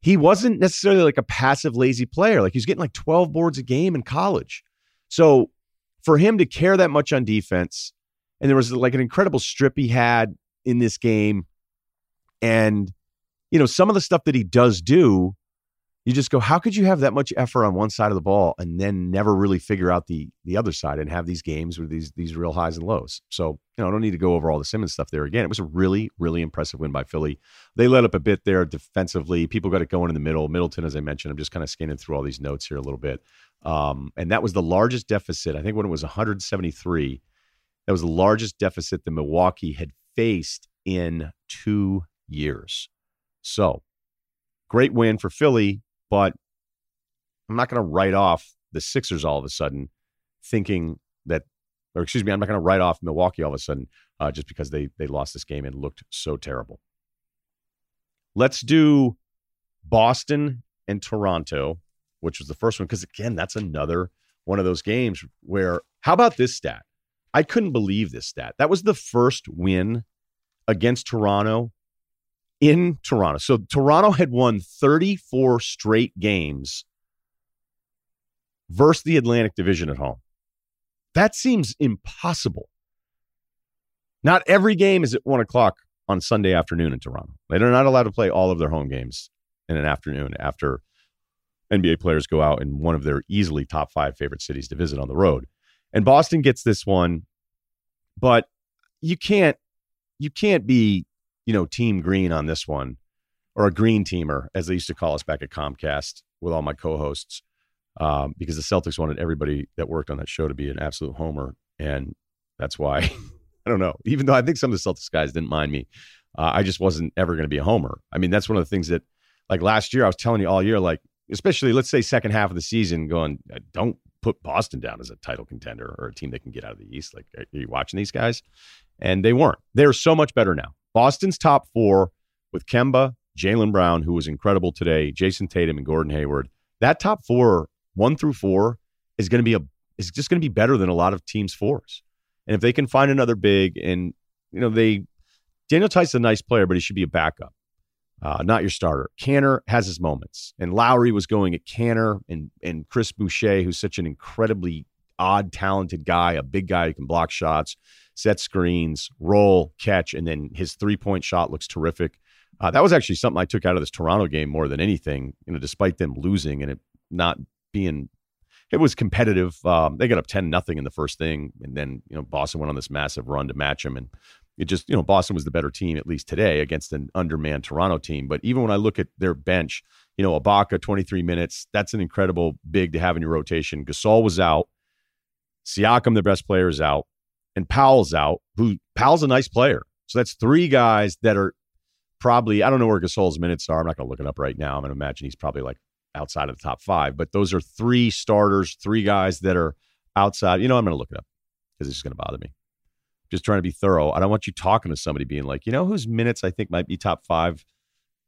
he wasn't necessarily like a passive, lazy player. Like he's getting like 12 boards a game in college. So for him to care that much on defense, and there was like an incredible strip he had in this game, and you know some of the stuff that he does do, you just go, how could you have that much effort on one side of the ball and then never really figure out the the other side and have these games with these these real highs and lows? So you know, I don't need to go over all the Simmons stuff there again. It was a really really impressive win by Philly. They let up a bit there defensively. People got it going in the middle. Middleton, as I mentioned, I'm just kind of scanning through all these notes here a little bit. Um, and that was the largest deficit. I think when it was 173, that was the largest deficit that Milwaukee had faced in two years. So, great win for Philly, but I'm not going to write off the Sixers all of a sudden, thinking that, or excuse me, I'm not going to write off Milwaukee all of a sudden uh, just because they they lost this game and looked so terrible. Let's do Boston and Toronto, which was the first one, because again, that's another one of those games where, how about this stat? I couldn't believe this stat. That was the first win against Toronto in Toronto. So Toronto had won 34 straight games versus the Atlantic Division at home. That seems impossible. Not every game is at one o'clock on Sunday afternoon in Toronto. They're not allowed to play all of their home games in an afternoon after NBA players go out in one of their easily top five favorite cities to visit on the road. And Boston gets this one, but you can't you can't be, you know, team green on this one or a green teamer, as they used to call us back at Comcast with all my co-hosts, um, because the Celtics wanted everybody that worked on that show to be an absolute homer, and that's why I don't know. Even though I think some of the Celtics guys didn't mind me, uh, I just wasn't ever going to be a homer. I mean, that's one of the things that, like last year, I was telling you all year, like especially let's say second half of the season, going uh, don't put Boston down as a title contender or a team that can get out of the East. Like, are you watching these guys? And they weren't. They're so much better now. Boston's top four with Kemba, Jaylen Brown, who was incredible today, Jayson Tatum, and Gordon Hayward. That top four, one through four, is going to be a is just going to be better than a lot of teams' fours. And if they can find another big, and you know they Daniel Theis is a nice player, but he should be a backup uh, not your starter. Kanter has his moments, and Lowry was going at Kanter and and Chris Boucher, who's such an incredibly odd, talented guy, a big guy who can block shots, set screens, roll, catch, and then his three point shot looks terrific. Uh, that was actually something I took out of this Toronto game more than anything. You know, despite them losing and it not being, it was competitive. Um, they got up ten nothing in the first thing, and then you know Boston went on this massive run to match them, and it just, you know, Boston was the better team, at least today, against an undermanned Toronto team. But even when I look at their bench, you know, Ibaka, 23 minutes, that's an incredible big to have in your rotation. Gasol was out. Siakam, the best player, is out. And Powell's out, who Powell's a nice player. So that's three guys that are probably, I don't know where Gasol's minutes are. I'm not going to look it up right now. I'm going to imagine he's probably like outside of the top five. But those are three starters, three guys that are outside. You know, I'm going to look it up because it's going to bother me just trying to be thorough. I don't want you talking to somebody being like, you know, whose minutes I think might be top five.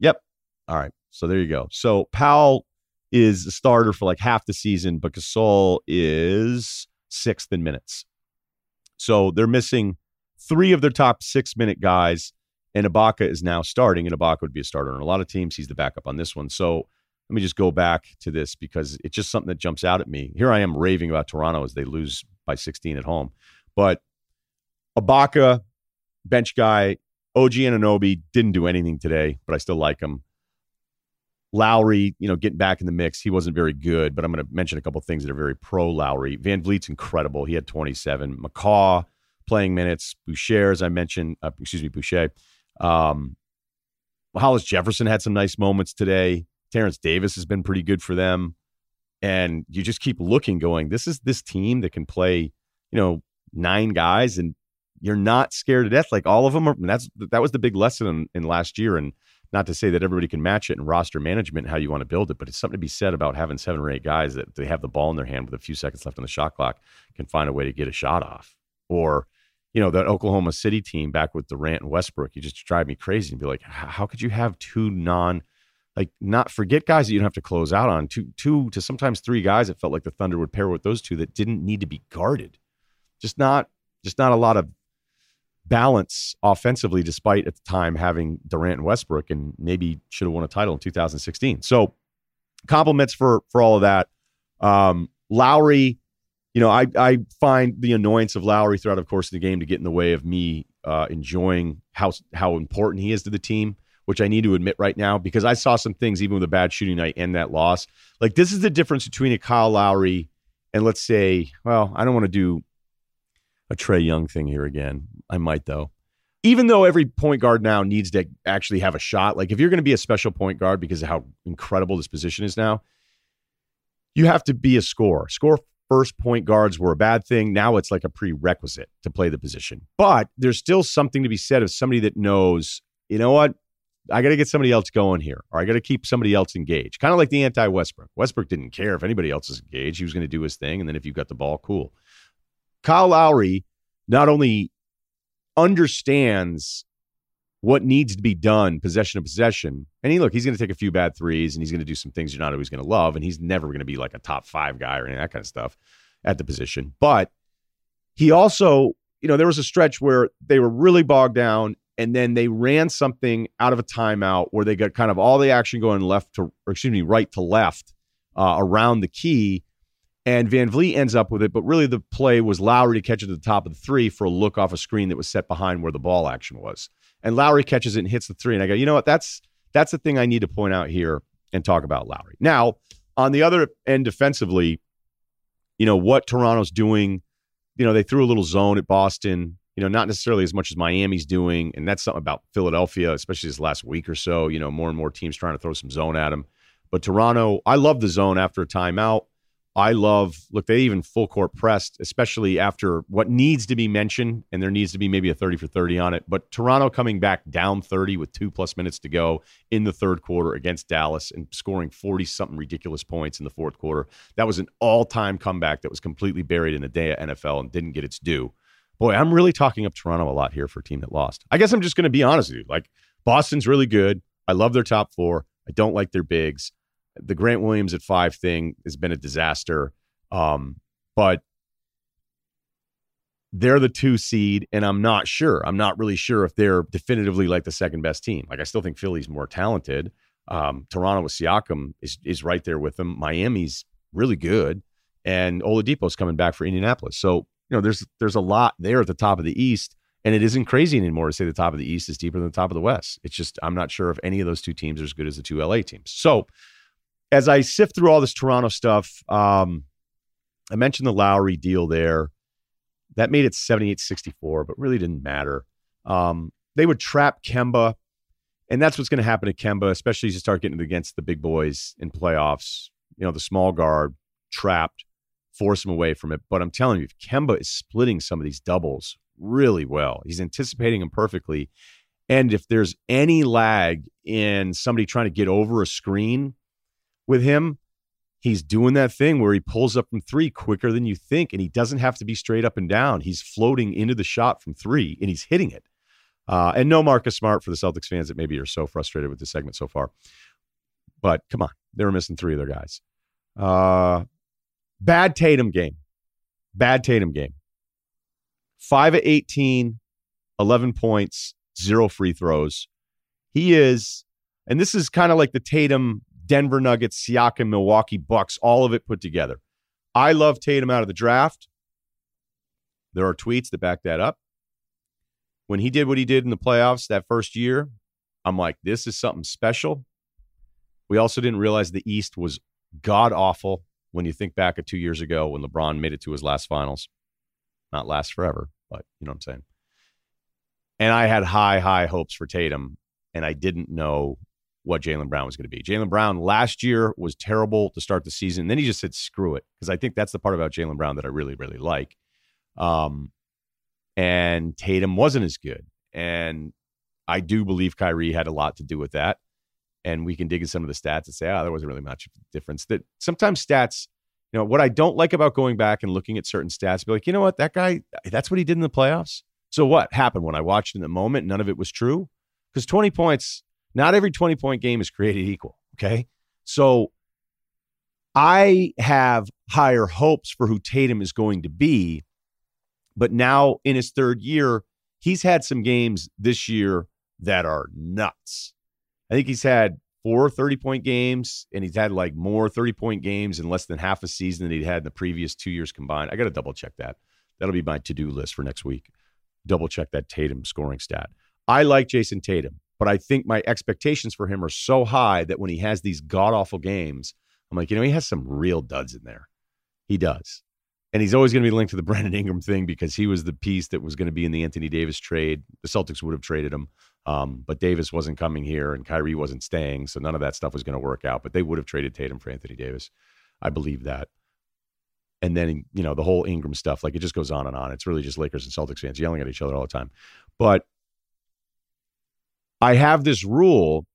Yep. All right. So there you go. So Powell is a starter for like half the season, but Gasol is sixth in minutes. So they're missing three of their top six minute guys, and Ibaka is now starting, and Ibaka would be a starter on a lot of teams. He's the backup on this one. So let me just go back to this because it's just something that jumps out at me. Here I am raving about Toronto as they lose by 16 at home. But Ibaka, bench guy. OG Anunoby didn't do anything today, but I still like him. Lowry, you know, getting back in the mix. He wasn't very good, but I'm going to mention a couple things that are very pro Lowry. VanVleet's incredible. He had 27. McCaw playing minutes. Boucher, as I mentioned, uh, excuse me, Boucher. Um, Hollis Jefferson had some nice moments today. Terence Davis has been pretty good for them. And you just keep looking, going, this is this team that can play, you know, nine guys and you're not scared to death. Like all of them are. that's that was the big lesson in, in last year. And not to say that everybody can match it in roster management how you want to build it, but it's something to be said about having seven or eight guys that they have the ball in their hand with a few seconds left on the shot clock can find a way to get a shot off. Or, you know, that Oklahoma City team back with Durant and Westbrook, you just drive me crazy and be like, how could you have two non like not forget guys that you don't have to close out on two two to sometimes three guys it felt like the thunder would pair with those two that didn't need to be guarded just not just not a lot of balance offensively, despite at the time having Durant and Westbrook, and maybe should have won a title in 2016. So compliments for for all of that. Um, Lowry, you know, I I find the annoyance of Lowry throughout of course of the game to get in the way of me uh, enjoying how how important he is to the team. Which I need to admit right now because I saw some things even with a bad shooting night and that loss. Like this is the difference between a Kyle Lowry and let's say, well, I don't want to do a Trae Young thing here again. I might though. Even though every point guard now needs to actually have a shot, like if you're going to be a special point guard because of how incredible this position is now, you have to be a scorer. Score first point guards were a bad thing. Now it's like a prerequisite to play the position. But there's still something to be said of somebody that knows, you know what? I got to get somebody else going here, or I got to keep somebody else engaged. Kind of like the anti Westbrook. Westbrook didn't care if anybody else was engaged. He was going to do his thing. And then if you got the ball, cool. Kyle Lowry not only understands what needs to be done possession of possession. And he look, he's going to take a few bad threes and he's going to do some things you're not always going to love. And he's never going to be like a top five guy or any of that kind of stuff at the position. But he also, you know, there was a stretch where they were really bogged down and then they ran something out of a timeout where they got kind of all the action going left to, or excuse me, right to left uh, around the key. And VanVleet ends up with it, but really the play was Lowry to catch it at the top of the three for a look off a screen that was set behind where the ball action was and Lowry catches it and hits the three. And I go, you know what? That's that's the thing I need to point out here and talk about Lowry. Now, on the other end, defensively, you know what Toronto's doing. You know they threw a little zone at Boston. You know, not necessarily as much as Miami's doing, and that's something about Philadelphia, especially this last week or so. You know, more and more teams trying to throw some zone at them. But Toronto, I love the zone after a timeout. I love, look, they even full court pressed, especially after what needs to be mentioned, and there needs to be maybe a 30 for 30 on it. But Toronto coming back down 30 with two plus minutes to go in the third quarter against Dallas and scoring 40 something ridiculous points in the fourth quarter. That was an all time comeback that was completely buried in the day of NFL and didn't get its due. Boy, I'm really talking up Toronto a lot here for a team that lost. I guess I'm just going to be honest with you. Like, Boston's really good. I love their top four. I don't like their bigs the Grant Williams at five thing has been a disaster. Um, but they're the two seed, and I'm not sure. I'm not really sure if they're definitively like the second best team. Like I still think Philly's more talented. Um, Toronto with Siakam is is right there with them. Miami's really good, and Oladipo's coming back for Indianapolis. So you know, there's there's a lot there at the top of the East, and it isn't crazy anymore to say the top of the East is deeper than the top of the West. It's just I'm not sure if any of those two teams are as good as the two LA teams. So as I sift through all this Toronto stuff, um, I mentioned the Lowry deal there. That made it 78 64, but really didn't matter. Um, they would trap Kemba, and that's what's going to happen to Kemba, especially as you start getting against the big boys in playoffs. You know, the small guard trapped, force him away from it. But I'm telling you, if Kemba is splitting some of these doubles really well, he's anticipating them perfectly. And if there's any lag in somebody trying to get over a screen, with him, he's doing that thing where he pulls up from three quicker than you think, and he doesn't have to be straight up and down. He's floating into the shot from three, and he's hitting it. Uh, and no Marcus Smart for the Celtics fans that maybe are so frustrated with the segment so far. But come on, they were missing three of their guys. Uh, bad Tatum game. Bad Tatum game. Five of 18, 11 points, zero free throws. He is, and this is kind of like the Tatum Denver Nuggets, Siakam, Milwaukee Bucks, all of it put together. I love Tatum out of the draft. There are tweets that back that up. When he did what he did in the playoffs that first year, I'm like, this is something special. We also didn't realize the East was god awful when you think back at two years ago when LeBron made it to his last finals. Not last forever, but you know what I'm saying. And I had high, high hopes for Tatum, and I didn't know what Jaylen Brown was going to be. Jaylen Brown last year was terrible to start the season. Then he just said, screw it. Because I think that's the part about Jaylen Brown that I really, really like. Um, and Tatum wasn't as good. And I do believe Kyrie had a lot to do with that. And we can dig into some of the stats and say, oh, there wasn't really much difference. That sometimes stats, you know, what I don't like about going back and looking at certain stats, be like, you know what, that guy, that's what he did in the playoffs. So what happened when I watched in the moment? None of it was true. Because 20 points not every 20 point game is created equal. Okay. So I have higher hopes for who Tatum is going to be. But now in his third year, he's had some games this year that are nuts. I think he's had four 30 point games, and he's had like more 30 point games in less than half a season than he'd had in the previous two years combined. I got to double check that. That'll be my to do list for next week. Double check that Tatum scoring stat. I like Jayson Tatum. But I think my expectations for him are so high that when he has these god awful games, I'm like, you know, he has some real duds in there. He does. And he's always going to be linked to the Brandon Ingram thing because he was the piece that was going to be in the Anthony Davis trade. The Celtics would have traded him, um, but Davis wasn't coming here and Kyrie wasn't staying. So none of that stuff was going to work out. But they would have traded Tatum for Anthony Davis. I believe that. and then you know the whole Ingram stuff. Like it just goes on and on. It's really just Lakers and Celtics fans yelling at each other all the time. But I have this rule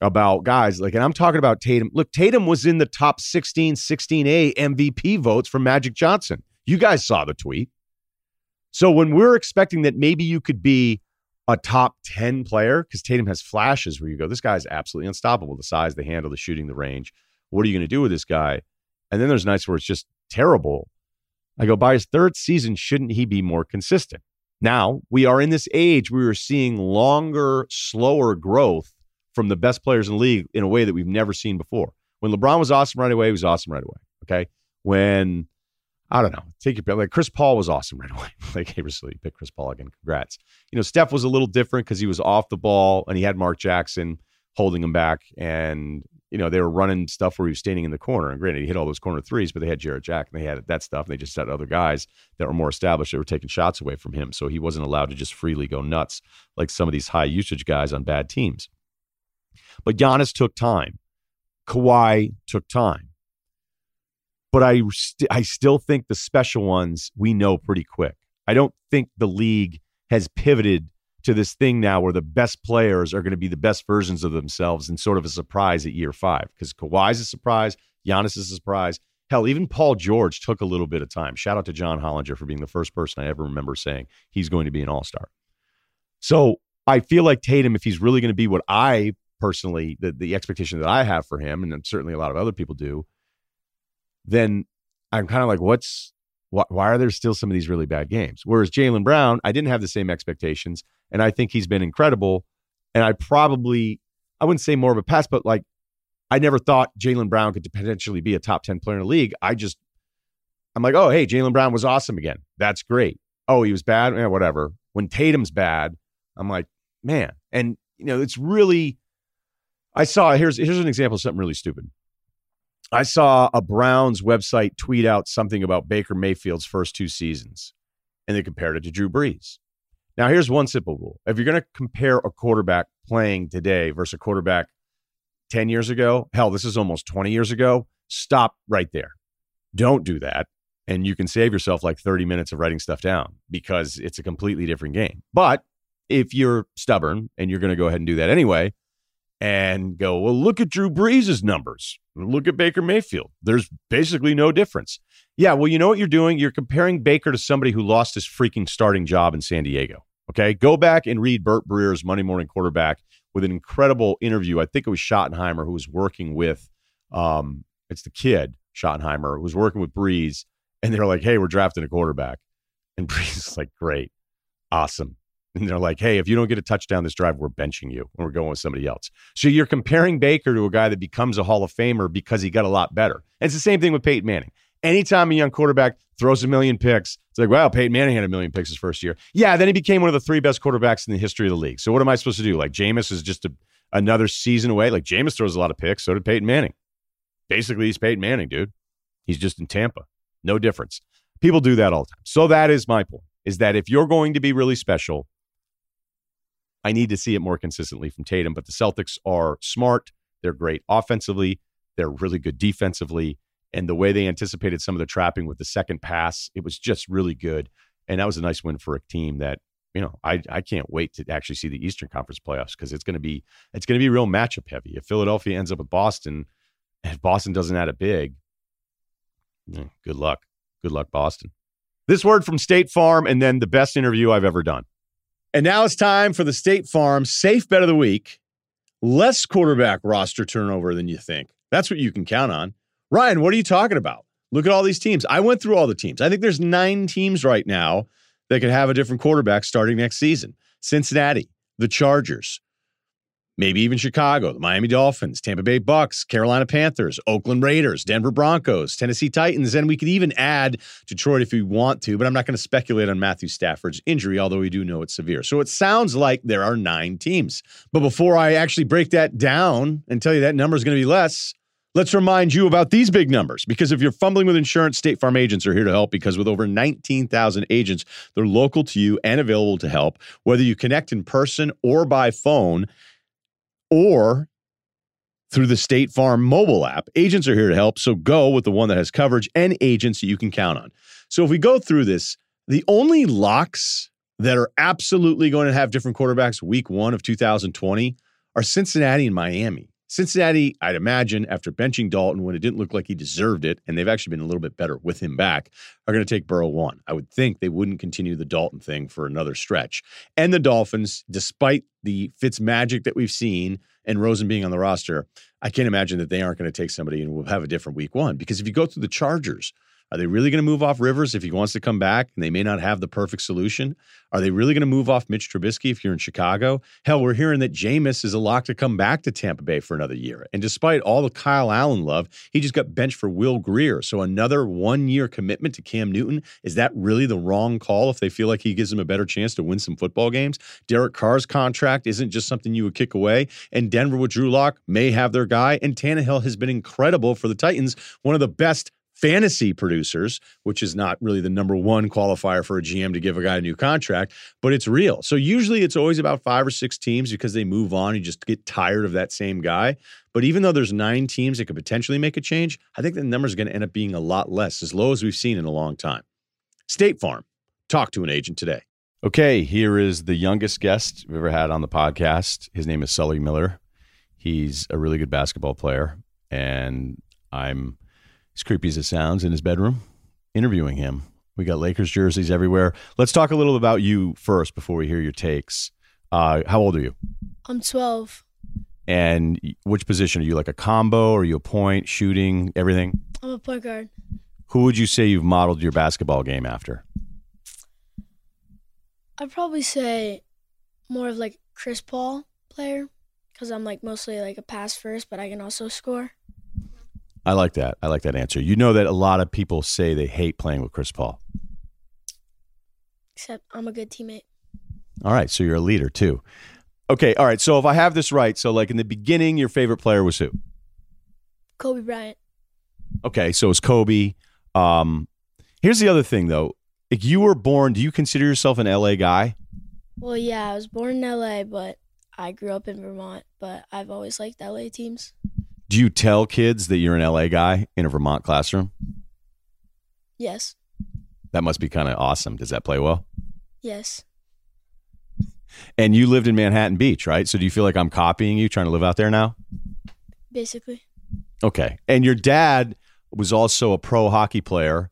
about guys like, and I'm talking about Tatum. Look, Tatum was in the top 16, 16A MVP votes for Magic Johnson. You guys saw the tweet. So when we're expecting that maybe you could be a top 10 player, because Tatum has flashes where you go, this guy's absolutely unstoppable. The size, the handle, the shooting, the range. What are you going to do with this guy? And then there's nights where it's just terrible. I go, by his third season, shouldn't he be more consistent? Now, we are in this age where we're seeing longer, slower growth from the best players in the league in a way that we've never seen before. When LeBron was awesome right away, he was awesome right away. Okay. When I don't know, take your pick. Like Chris Paul was awesome right away. like, hey, recently pick Chris Paul again. Congrats. You know, Steph was a little different because he was off the ball and he had Mark Jackson holding him back. And, you know, they were running stuff where he was standing in the corner. And granted, he hit all those corner threes, but they had Jarrett Jack and they had that stuff. And they just had other guys that were more established that were taking shots away from him. So he wasn't allowed to just freely go nuts like some of these high usage guys on bad teams. But Giannis took time. Kawhi took time. But I, st- I still think the special ones we know pretty quick. I don't think the league has pivoted to this thing now where the best players are going to be the best versions of themselves and sort of a surprise at year five because Kawhi's a surprise, Giannis is a surprise. Hell, even Paul George took a little bit of time. Shout out to John Hollinger for being the first person I ever remember saying he's going to be an all star. So I feel like Tatum, if he's really going to be what I personally, the, the expectation that I have for him, and certainly a lot of other people do, then I'm kind of like, what's why, why are there still some of these really bad games? Whereas Jaylen Brown, I didn't have the same expectations, and I think he's been incredible. And I probably, I wouldn't say more of a pass, but like, I never thought Jaylen Brown could potentially be a top 10 player in the league. I just, I'm like, oh, hey, Jaylen Brown was awesome again. That's great. Oh, he was bad? Yeah, whatever. When Tatum's bad, I'm like, man. And, you know, it's really, I saw here's here's an example of something really stupid. I saw a Browns website tweet out something about Baker Mayfield's first two seasons, and they compared it to Drew Brees. Now, here's one simple rule: if you're going to compare a quarterback playing today versus a quarterback ten years ago, hell, this is almost twenty years ago. Stop right there. Don't do that, and you can save yourself like 30 minutes of writing stuff down because it's a completely different game. But if you're stubborn and you're going to go ahead and do that anyway, and go, well, look at Drew Brees' numbers. Look at Baker Mayfield. There's basically no difference. Yeah, well, you know what you're doing? You're comparing Baker to somebody who lost his freaking starting job in San Diego. Okay. Go back and read Burt Breer's Monday Morning Quarterback with an incredible interview. I think it was Schottenheimer who was working with, um, it's the kid, Schottenheimer, who was working with Brees. And they're like, hey, we're drafting a quarterback. And Brees is like, great, awesome. And they're like, hey, if you don't get a touchdown this drive, we're benching you and we're going with somebody else. So you're comparing Baker to a guy that becomes a Hall of Famer because he got a lot better. And it's the same thing with Peyton Manning. Anytime a young quarterback throws a million picks, it's like, wow, Peyton Manning had a million picks his first year. Yeah, then he became one of the three best quarterbacks in the history of the league. So what am I supposed to do? Like Jameis is just a, another season away. Like Jameis throws a lot of picks. So did Peyton Manning. Basically, he's Peyton Manning, dude. He's just in Tampa. No difference. People do that all the time. So that is my point, is that if you're going to be really special, I need to see it more consistently from Tatum. But the Celtics are smart. They're great offensively. They're really good defensively. And the way they anticipated some of the trapping with the second pass, it was just really good. And that was a nice win for a team that, you know, I, I can't wait to actually see the Eastern Conference playoffs because it's going to be it's going to be real matchup heavy. If Philadelphia ends up with Boston, if Boston doesn't add it big, good luck. Good luck, Boston. This word from State Farm, and then the best interview I've ever done. And now it's time for the State Farm Safe Bet of the Week. Less quarterback roster turnover than you think. That's what you can count on. Ryen, what are you talking about? Look at all these teams. I went through all the teams. I think there's nine teams right now that could have a different quarterback starting next season Cincinnati, the Chargers, maybe even Chicago, the Miami Dolphins, Tampa Bay Bucks, Carolina Panthers, Oakland Raiders, Denver Broncos, Tennessee Titans, and we could even add Detroit if we want to, but I'm not going to speculate on Matthew Stafford's injury, although we do know it's severe. So it sounds like there are nine teams. But before I actually break that down and tell you that number is going to be less, Let's remind you about these big numbers because if you're fumbling with insurance, State Farm agents are here to help because with over 19,000 agents, they're local to you and available to help. Whether you connect in person or by phone, or through the State Farm mobile app. Agents are here to help, so go with the one that has coverage and agents that you can count on. So if we go through this, the only locks that are absolutely going to have different quarterbacks week one of 2020 are Cincinnati and Miami. Cincinnati, I'd imagine, after benching Dalton when it didn't look like he deserved it, and they've actually been a little bit better with him back, are going to take Burrow one. I would think they wouldn't continue the Dalton thing for another stretch. And the Dolphins, despite the Fitz magic that we've seen and Rosen being on the roster, I can't imagine that they aren't going to take somebody and we'll have a different week one. Because if you go through the Chargers, are they really going to move off Rivers if he wants to come back and they may not have the perfect solution? Are they really going to move off Mitch Trubisky if you're in Chicago? Hell, we're hearing that Jameis is a lock to come back to Tampa Bay for another year. And despite all the Kyle Allen love, he just got benched for Will Grier. So another one year commitment to Cam Newton. Is that really the wrong call if they feel like he gives them a better chance to win some football games? Derek Carr's contract isn't just something you would kick away. And Denver with Drew Lock may have their guy. And Tannehill has been incredible for the Titans, one of the best fantasy producers, which is not really the number one qualifier for a GM to give a guy a new contract, but it's real. So usually it's always about five or six teams because they move on. You just get tired of that same guy. But even though there's nine teams that could potentially make a change, I think the number is going to end up being a lot less, as low as we've seen in a long time. State Farm. Talk to an agent today. Okay, here is the youngest guest we've ever had on the podcast. His name is Sully Miller. He's a really good basketball player, and I'm as creepy as it sounds, in his bedroom, interviewing him. We got Lakers jerseys everywhere. Let's talk a little about you first before we hear your takes. Uh, how old are you? I'm 12. And which position are you? Like a combo? Or are you a point, shooting, everything? I'm a point guard. Who would you say you've modeled your basketball game after? I'd probably say more of like Chris Paul player because I'm like mostly like a pass first, but I can also score. I like that. I like that answer. You know that a lot of people say they hate playing with Chris Paul. Except I'm a good teammate. All right, so you're a leader too. Okay, all right. So if I have this right, so like in the beginning, your favorite player was who? Kobe Bryant. Okay, so it's Kobe. Um, here's the other thing though. If you were born, do you consider yourself an LA guy? Well, yeah, I was born in LA, but I grew up in Vermont. But I've always liked LA teams. Do you tell kids that you're an LA guy in a Vermont classroom? Yes. That must be kind of awesome. Does that play well? Yes. And you lived in Manhattan Beach, right? So do you feel like I'm copying you, trying to live out there now? Basically. Okay. And your dad was also a pro hockey player,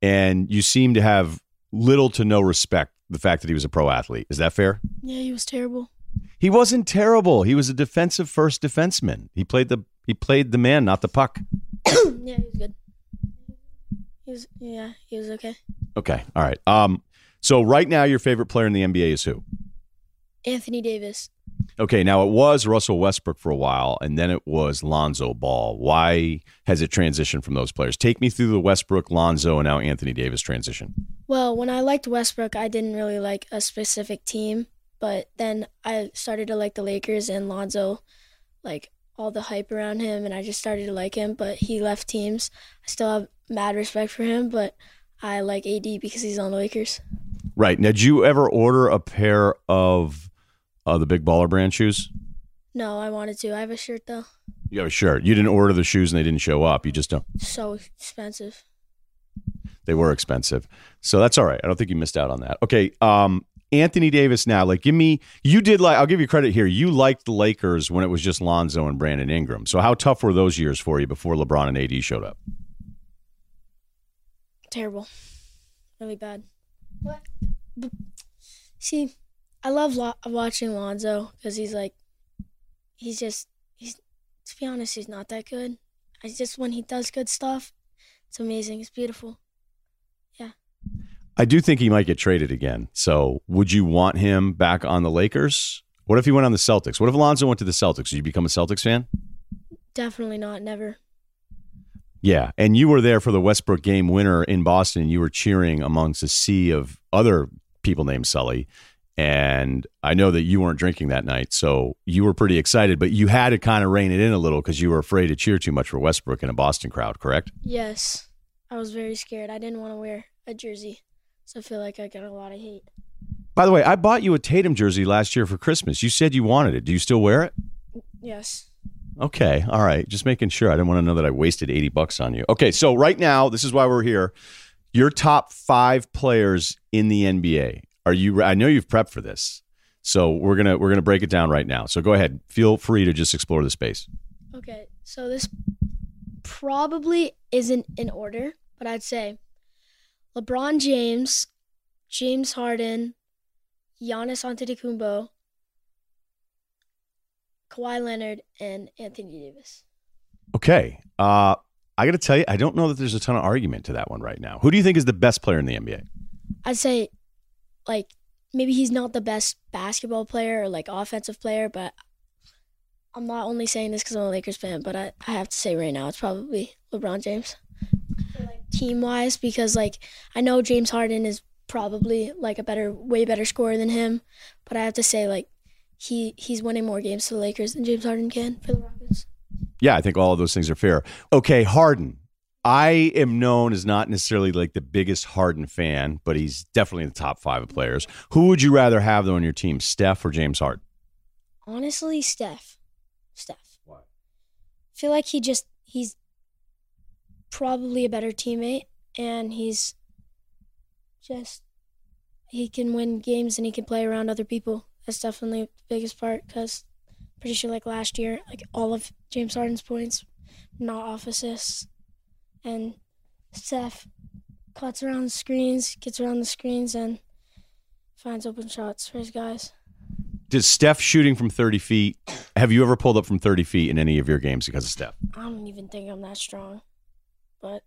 and you seem to have little to no respect the fact that he was a pro athlete. Is that fair? Yeah, he was terrible. He wasn't terrible. He was a defensive first defenseman. He played the he played the man, not the puck. yeah, he was good. He was yeah, he was okay. Okay. All right. Um so right now your favorite player in the NBA is who? Anthony Davis. Okay, now it was Russell Westbrook for a while, and then it was Lonzo Ball. Why has it transitioned from those players? Take me through the Westbrook, Lonzo, and now Anthony Davis transition. Well, when I liked Westbrook, I didn't really like a specific team, but then I started to like the Lakers and Lonzo. Like all the hype around him and I just started to like him, but he left teams. I still have mad respect for him, but I like AD because he's on the Lakers. Right. Now, did you ever order a pair of uh, the Big Baller Brand shoes? No, I wanted to. I have a shirt though. You have a shirt. You didn't order the shoes and they didn't show up. You just don't. So expensive. They were expensive. So that's all right. I don't think you missed out on that. Okay. Um, Anthony Davis now, like give me you did like I'll give you credit here. You liked the Lakers when it was just Lonzo and Brandon Ingram. So how tough were those years for you before LeBron and AD showed up? Terrible. Really bad. What? But, see, I love lo- watching Lonzo because he's like he's just he's to be honest, he's not that good. I just when he does good stuff, it's amazing. It's beautiful. I do think he might get traded again. So would you want him back on the Lakers? What if he went on the Celtics? What if Alonzo went to the Celtics? Would you become a Celtics fan? Definitely not. Never. Yeah. And you were there for the Westbrook game winner in Boston. And you were cheering amongst a sea of other people named Sully. And I know that you weren't drinking that night. So you were pretty excited, but you had to kind of rein it in a little because you were afraid to cheer too much for Westbrook in a Boston crowd, correct? Yes. I was very scared. I didn't want to wear a jersey. So I feel like I got a lot of hate. By the way, I bought you a Tatum jersey last year for Christmas. You said you wanted it. Do you still wear it? Yes. Okay, all right. Just making sure. I didn't want to know that I wasted 80 bucks on you. Okay, so right now, this is why we're here. Your top 5 players in the NBA. Are you I know you've prepped for this. So we're to we're going to break it down right now. So go ahead. Feel free to just explore the space. Okay, so this probably isn't in order, but I'd say LeBron James, James Harden, Giannis Antetokounmpo, Kawhi Leonard, and Anthony Davis. Okay. Uh, I got to tell you, I don't know that there's a ton of argument to that one right now. Who do you think is the best player in the NBA? I'd say, like, maybe he's not the best basketball player or like offensive player, but I'm not only saying this because I'm a Lakers fan, but I, I have to say right now it's probably LeBron James. Team wise, because like I know James Harden is probably like a better, way better scorer than him, but I have to say like he he's winning more games for the Lakers than James Harden can for the Rockets. Yeah, I think all of those things are fair. Okay, Harden. I am known as not necessarily like the biggest Harden fan, but he's definitely in the top five of players. Who would you rather have though on your team, Steph or James Harden? Honestly, Steph. Steph. Why? I feel like he just he's probably a better teammate and he's just he can win games and he can play around other people. That's definitely the biggest part because pretty sure like last year, like all of James Harden's points not off assists, and Steph cuts around the screens, gets around the screens, and finds open shots for his guys. Does Steph shooting from 30 feet, have you ever pulled up from 30 feet in any of your games because of Steph? I don't even think I'm that strong, but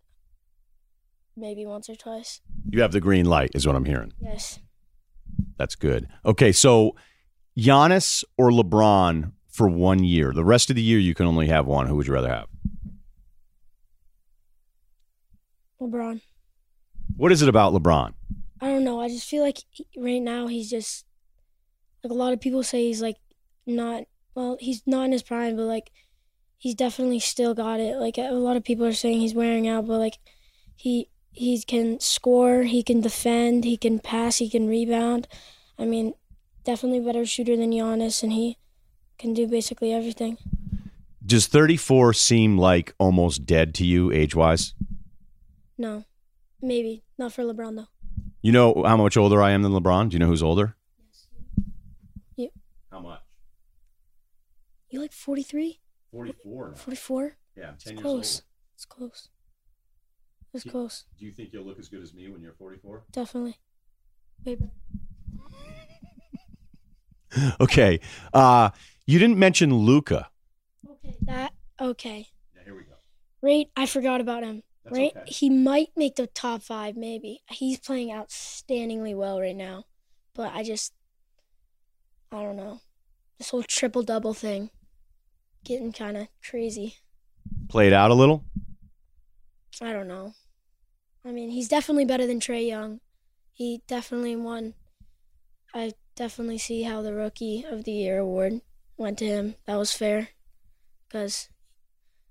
maybe once or twice. You have the green light, is what I'm hearing. Yes. That's good. Okay, so Giannis or LeBron for one year. The rest of the year, you can only have one. Who would you rather have? LeBron. What is it about LeBron? I don't know. I just feel like he, right now he's just like a lot of people say he's like not well, he's not in his prime, but like he's definitely still got it. Like a lot of people are saying he's wearing out, but like he he can score, he can defend, he can pass, he can rebound. I mean, definitely better shooter than Giannis, and he can do basically everything. Does 34 seem like almost dead to you age wise? No, maybe not for LeBron though. You know how much older I am than LeBron? Do you know who's older? Yes. You How much? you like 43, 44. 44? Yeah, 10 It's close. It's close. It's Yeah. close. Do you think you'll look as good as me when you're 44? Definitely. Way better. Okay. Uh, you didn't mention Luka. Okay. That okay. Yeah, here we go. Right, I forgot about him. That's right, okay. he might make the top five. Maybe he's playing outstandingly well right now, but I just, I don't know, this whole triple double thing, getting kind of crazy. Played out a little. I don't know. I mean, he's definitely better than Trae Young. He definitely won. I definitely see how the Rookie of the Year award went to him. That was fair, because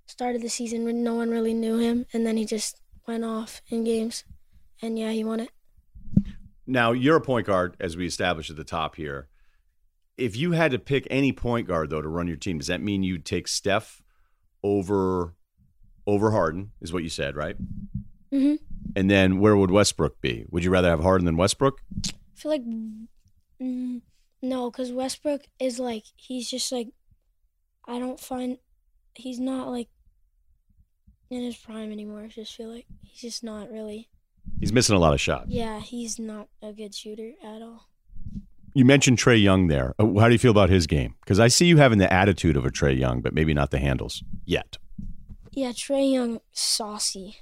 started the season when no one really knew him, and then he just went off in games, and yeah, he won it. Now, you're a point guard, as we established at the top here. If you had to pick any point guard, though, to run your team, does that mean you'd take Steph over over Harden? Is what you said, right? hmm And then where would Westbrook be? Would you rather have Harden than Westbrook? I feel like mm, no, because Westbrook is like he's just like I don't find he's not like in his prime anymore. I just feel like he's just not really. He's missing a lot of shots. Yeah, he's not a good shooter at all. You mentioned Trae Young there. Uh, How do you feel about his game? Because I see you having the attitude of a Trae Young, but maybe not the handles yet. Yeah, Trae Young, saucy.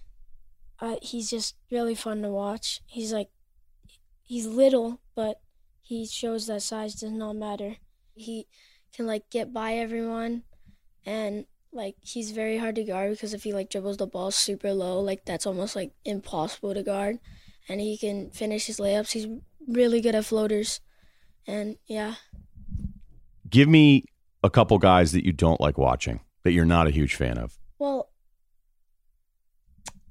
Uh, he's just really fun to watch. He's like, he's little, but he shows that size does not matter. He can like get by everyone, and like he's very hard to guard because if he like dribbles the ball super low, like that's almost like impossible to guard. And he can finish his layups. He's really good at floaters, and yeah, Give me a couple guys that you don't like watching, that you're not a huge fan of. Well,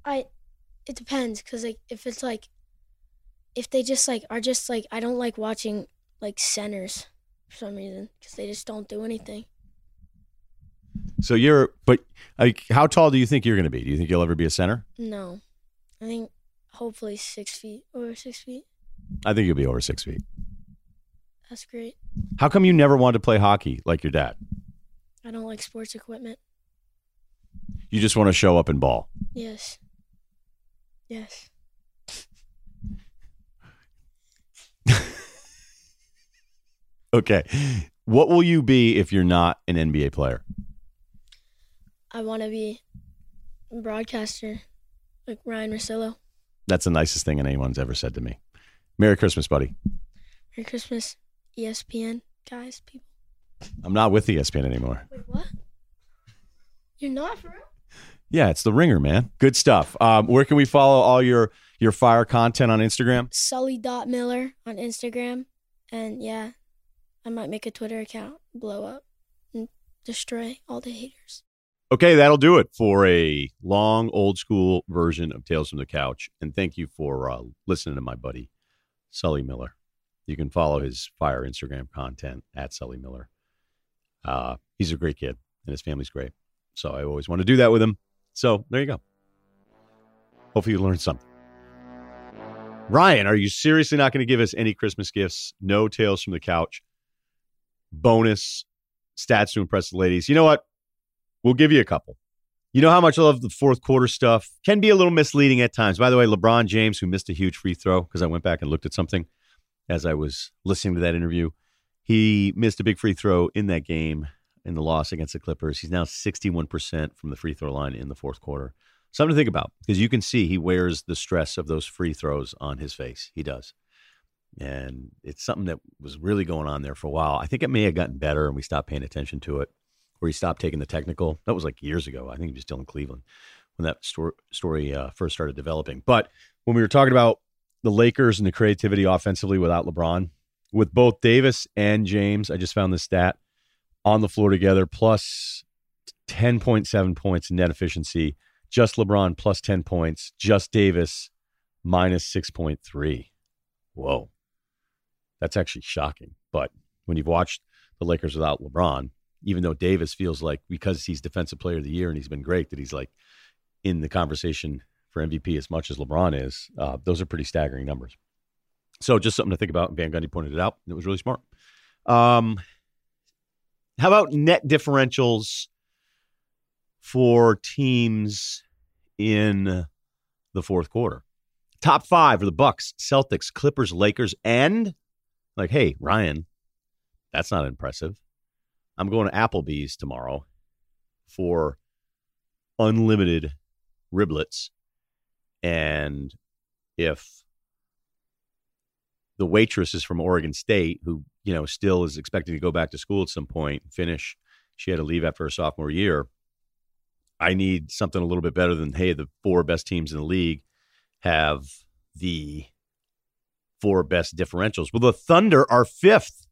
I it depends because like if it's like if they just like are just like I don't like watching like centers for some reason because they just don't do anything. So you're, but like, how tall do you think you're going to be? Do you think you'll ever be a center? No, I think hopefully six feet over six feet. I think you'll be over six feet. That's great. How come you never wanted to play hockey like your dad? I don't like sports equipment. You just want to show up and ball. Yes. Yes. Okay. What will you be if you're not an NBA player? I want to be a broadcaster like Ryen Russillo. That's the nicest thing anyone's ever said to me. Merry Christmas, buddy. Merry Christmas, ESPN guys, people. I'm not with ESPN anymore. Wait, what? You're not for real? Yeah, it's the ringer, man. Good stuff. Um, where can we follow all your your fire content on Instagram? Sully dot Miller on Instagram, and yeah, I might make a Twitter account, blow up, and destroy all the haters. Okay, that'll do it for a long, old school version of Tales from the Couch. And thank you for uh, listening to my buddy, Sully Miller. You can follow his fire Instagram content at Sully Miller. Uh, he's a great kid, and his family's great. So I always want to do that with him. So there you go. Hopefully, you learned something. Ryen, are you seriously not going to give us any Christmas gifts? No Tales from the Couch. Bonus stats to impress the ladies. You know what? We'll give you a couple. You know how much I love the fourth quarter stuff. Can be a little misleading at times. By the way, LeBron James, who missed a huge free throw, because I went back and looked at something as I was listening to that interview. He missed a big free throw in that game in the loss against the Clippers. He's now 61% from the free throw line in the fourth quarter. Something to think about because you can see he wears the stress of those free throws on his face. He does. And it's something that was really going on there for a while. I think it may have gotten better and we stopped paying attention to it where he stopped taking the technical. That was like years ago. I think he was still in Cleveland when that story, story uh, first started developing. But when we were talking about the Lakers and the creativity offensively without LeBron, with both Davis and James, I just found this stat on the floor together, plus 10.7 points in net efficiency. Just LeBron plus 10 points. Just Davis minus 6.3. Whoa. That's actually shocking. But when you've watched the Lakers without LeBron, even though Davis feels like because he's defensive player of the year and he's been great, that he's like in the conversation for MVP as much as LeBron is, uh, those are pretty staggering numbers. So just something to think about. Van Gundy pointed it out. It was really smart. Um, how about net differentials for teams in the fourth quarter? Top five are the Bucks, Celtics, Clippers, Lakers, and like, hey, Ryen, that's not impressive. I'm going to Applebee's tomorrow for unlimited riblets. And if the waitress is from Oregon State, who, you know, still is expecting to go back to school at some point, finish, she had to leave after her sophomore year. I need something a little bit better than, hey, the four best teams in the league have the four best differentials. Well, the Thunder are fifth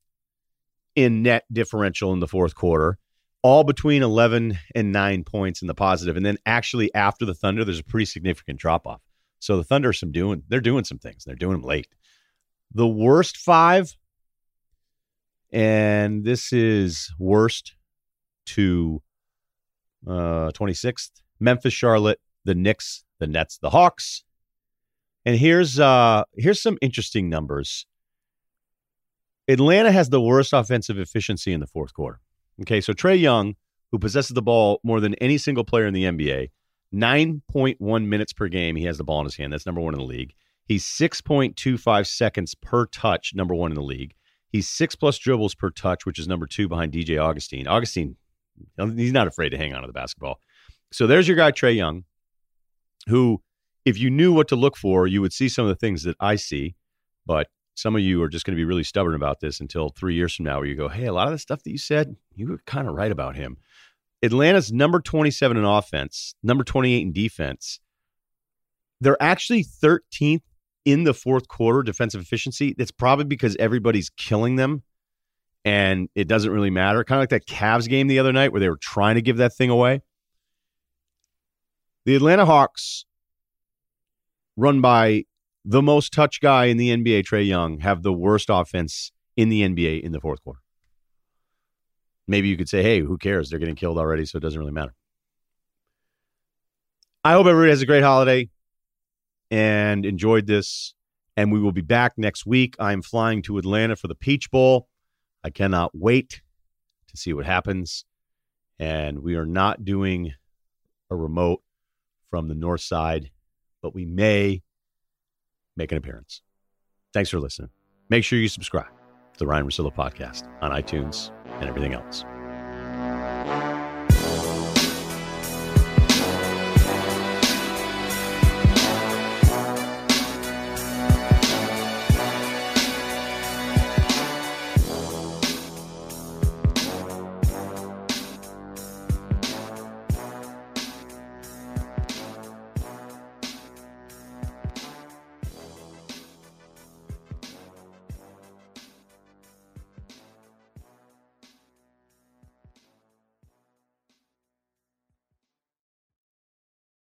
in net differential in the fourth quarter, all between 11 and nine points in the. And then actually after the Thunder, there's a pretty significant drop off. So the Thunder are some doing, they're doing some things. They're doing them late. The worst five, and this is worst to uh, 26th, Memphis, Charlotte, the Knicks, the Nets, the Hawks. And here's uh here's some interesting numbers. Atlanta has the worst offensive efficiency in the fourth quarter. Okay, so Trae Young, who possesses the ball more than any single player in the NBA, 9.1 minutes per game, he has the ball in his hand. That's number one in the league. He's 6.25 seconds per touch, number one in the league. He's six plus dribbles per touch, which is number two behind DJ Augustin. Augustin, he's not afraid to hang on to the basketball. So there's your guy, Trae Young, who, if you knew what to look for, you would see some of the things that I see. But some of you are just going to be really stubborn about this until three years from now, where you go, hey, a lot of the stuff that you said, you were kind of right about him. Atlanta's number 27 in offense, number 28 in defense. They're actually 13th in the fourth quarter defensive efficiency. That's probably because everybody's killing them and it doesn't really matter. Kind of like that Cavs game the other night where they were trying to give that thing away. The Atlanta Hawks, run by the most touch guy in the NBA, Trae Young, have the worst offense in the NBA in the fourth quarter. maybe you could say, hey, who cares? They're getting killed already, so it doesn't really matter. I hope everybody has a great holiday and enjoyed this. And we will be back next week. I'm flying to Atlanta for the Peach Bowl. I cannot wait to see what happens. And we are not doing a remote from the north side, but we may make an appearance. Thanks for listening. Make sure you subscribe to the Ryen Russillo podcast on iTunes and everything else.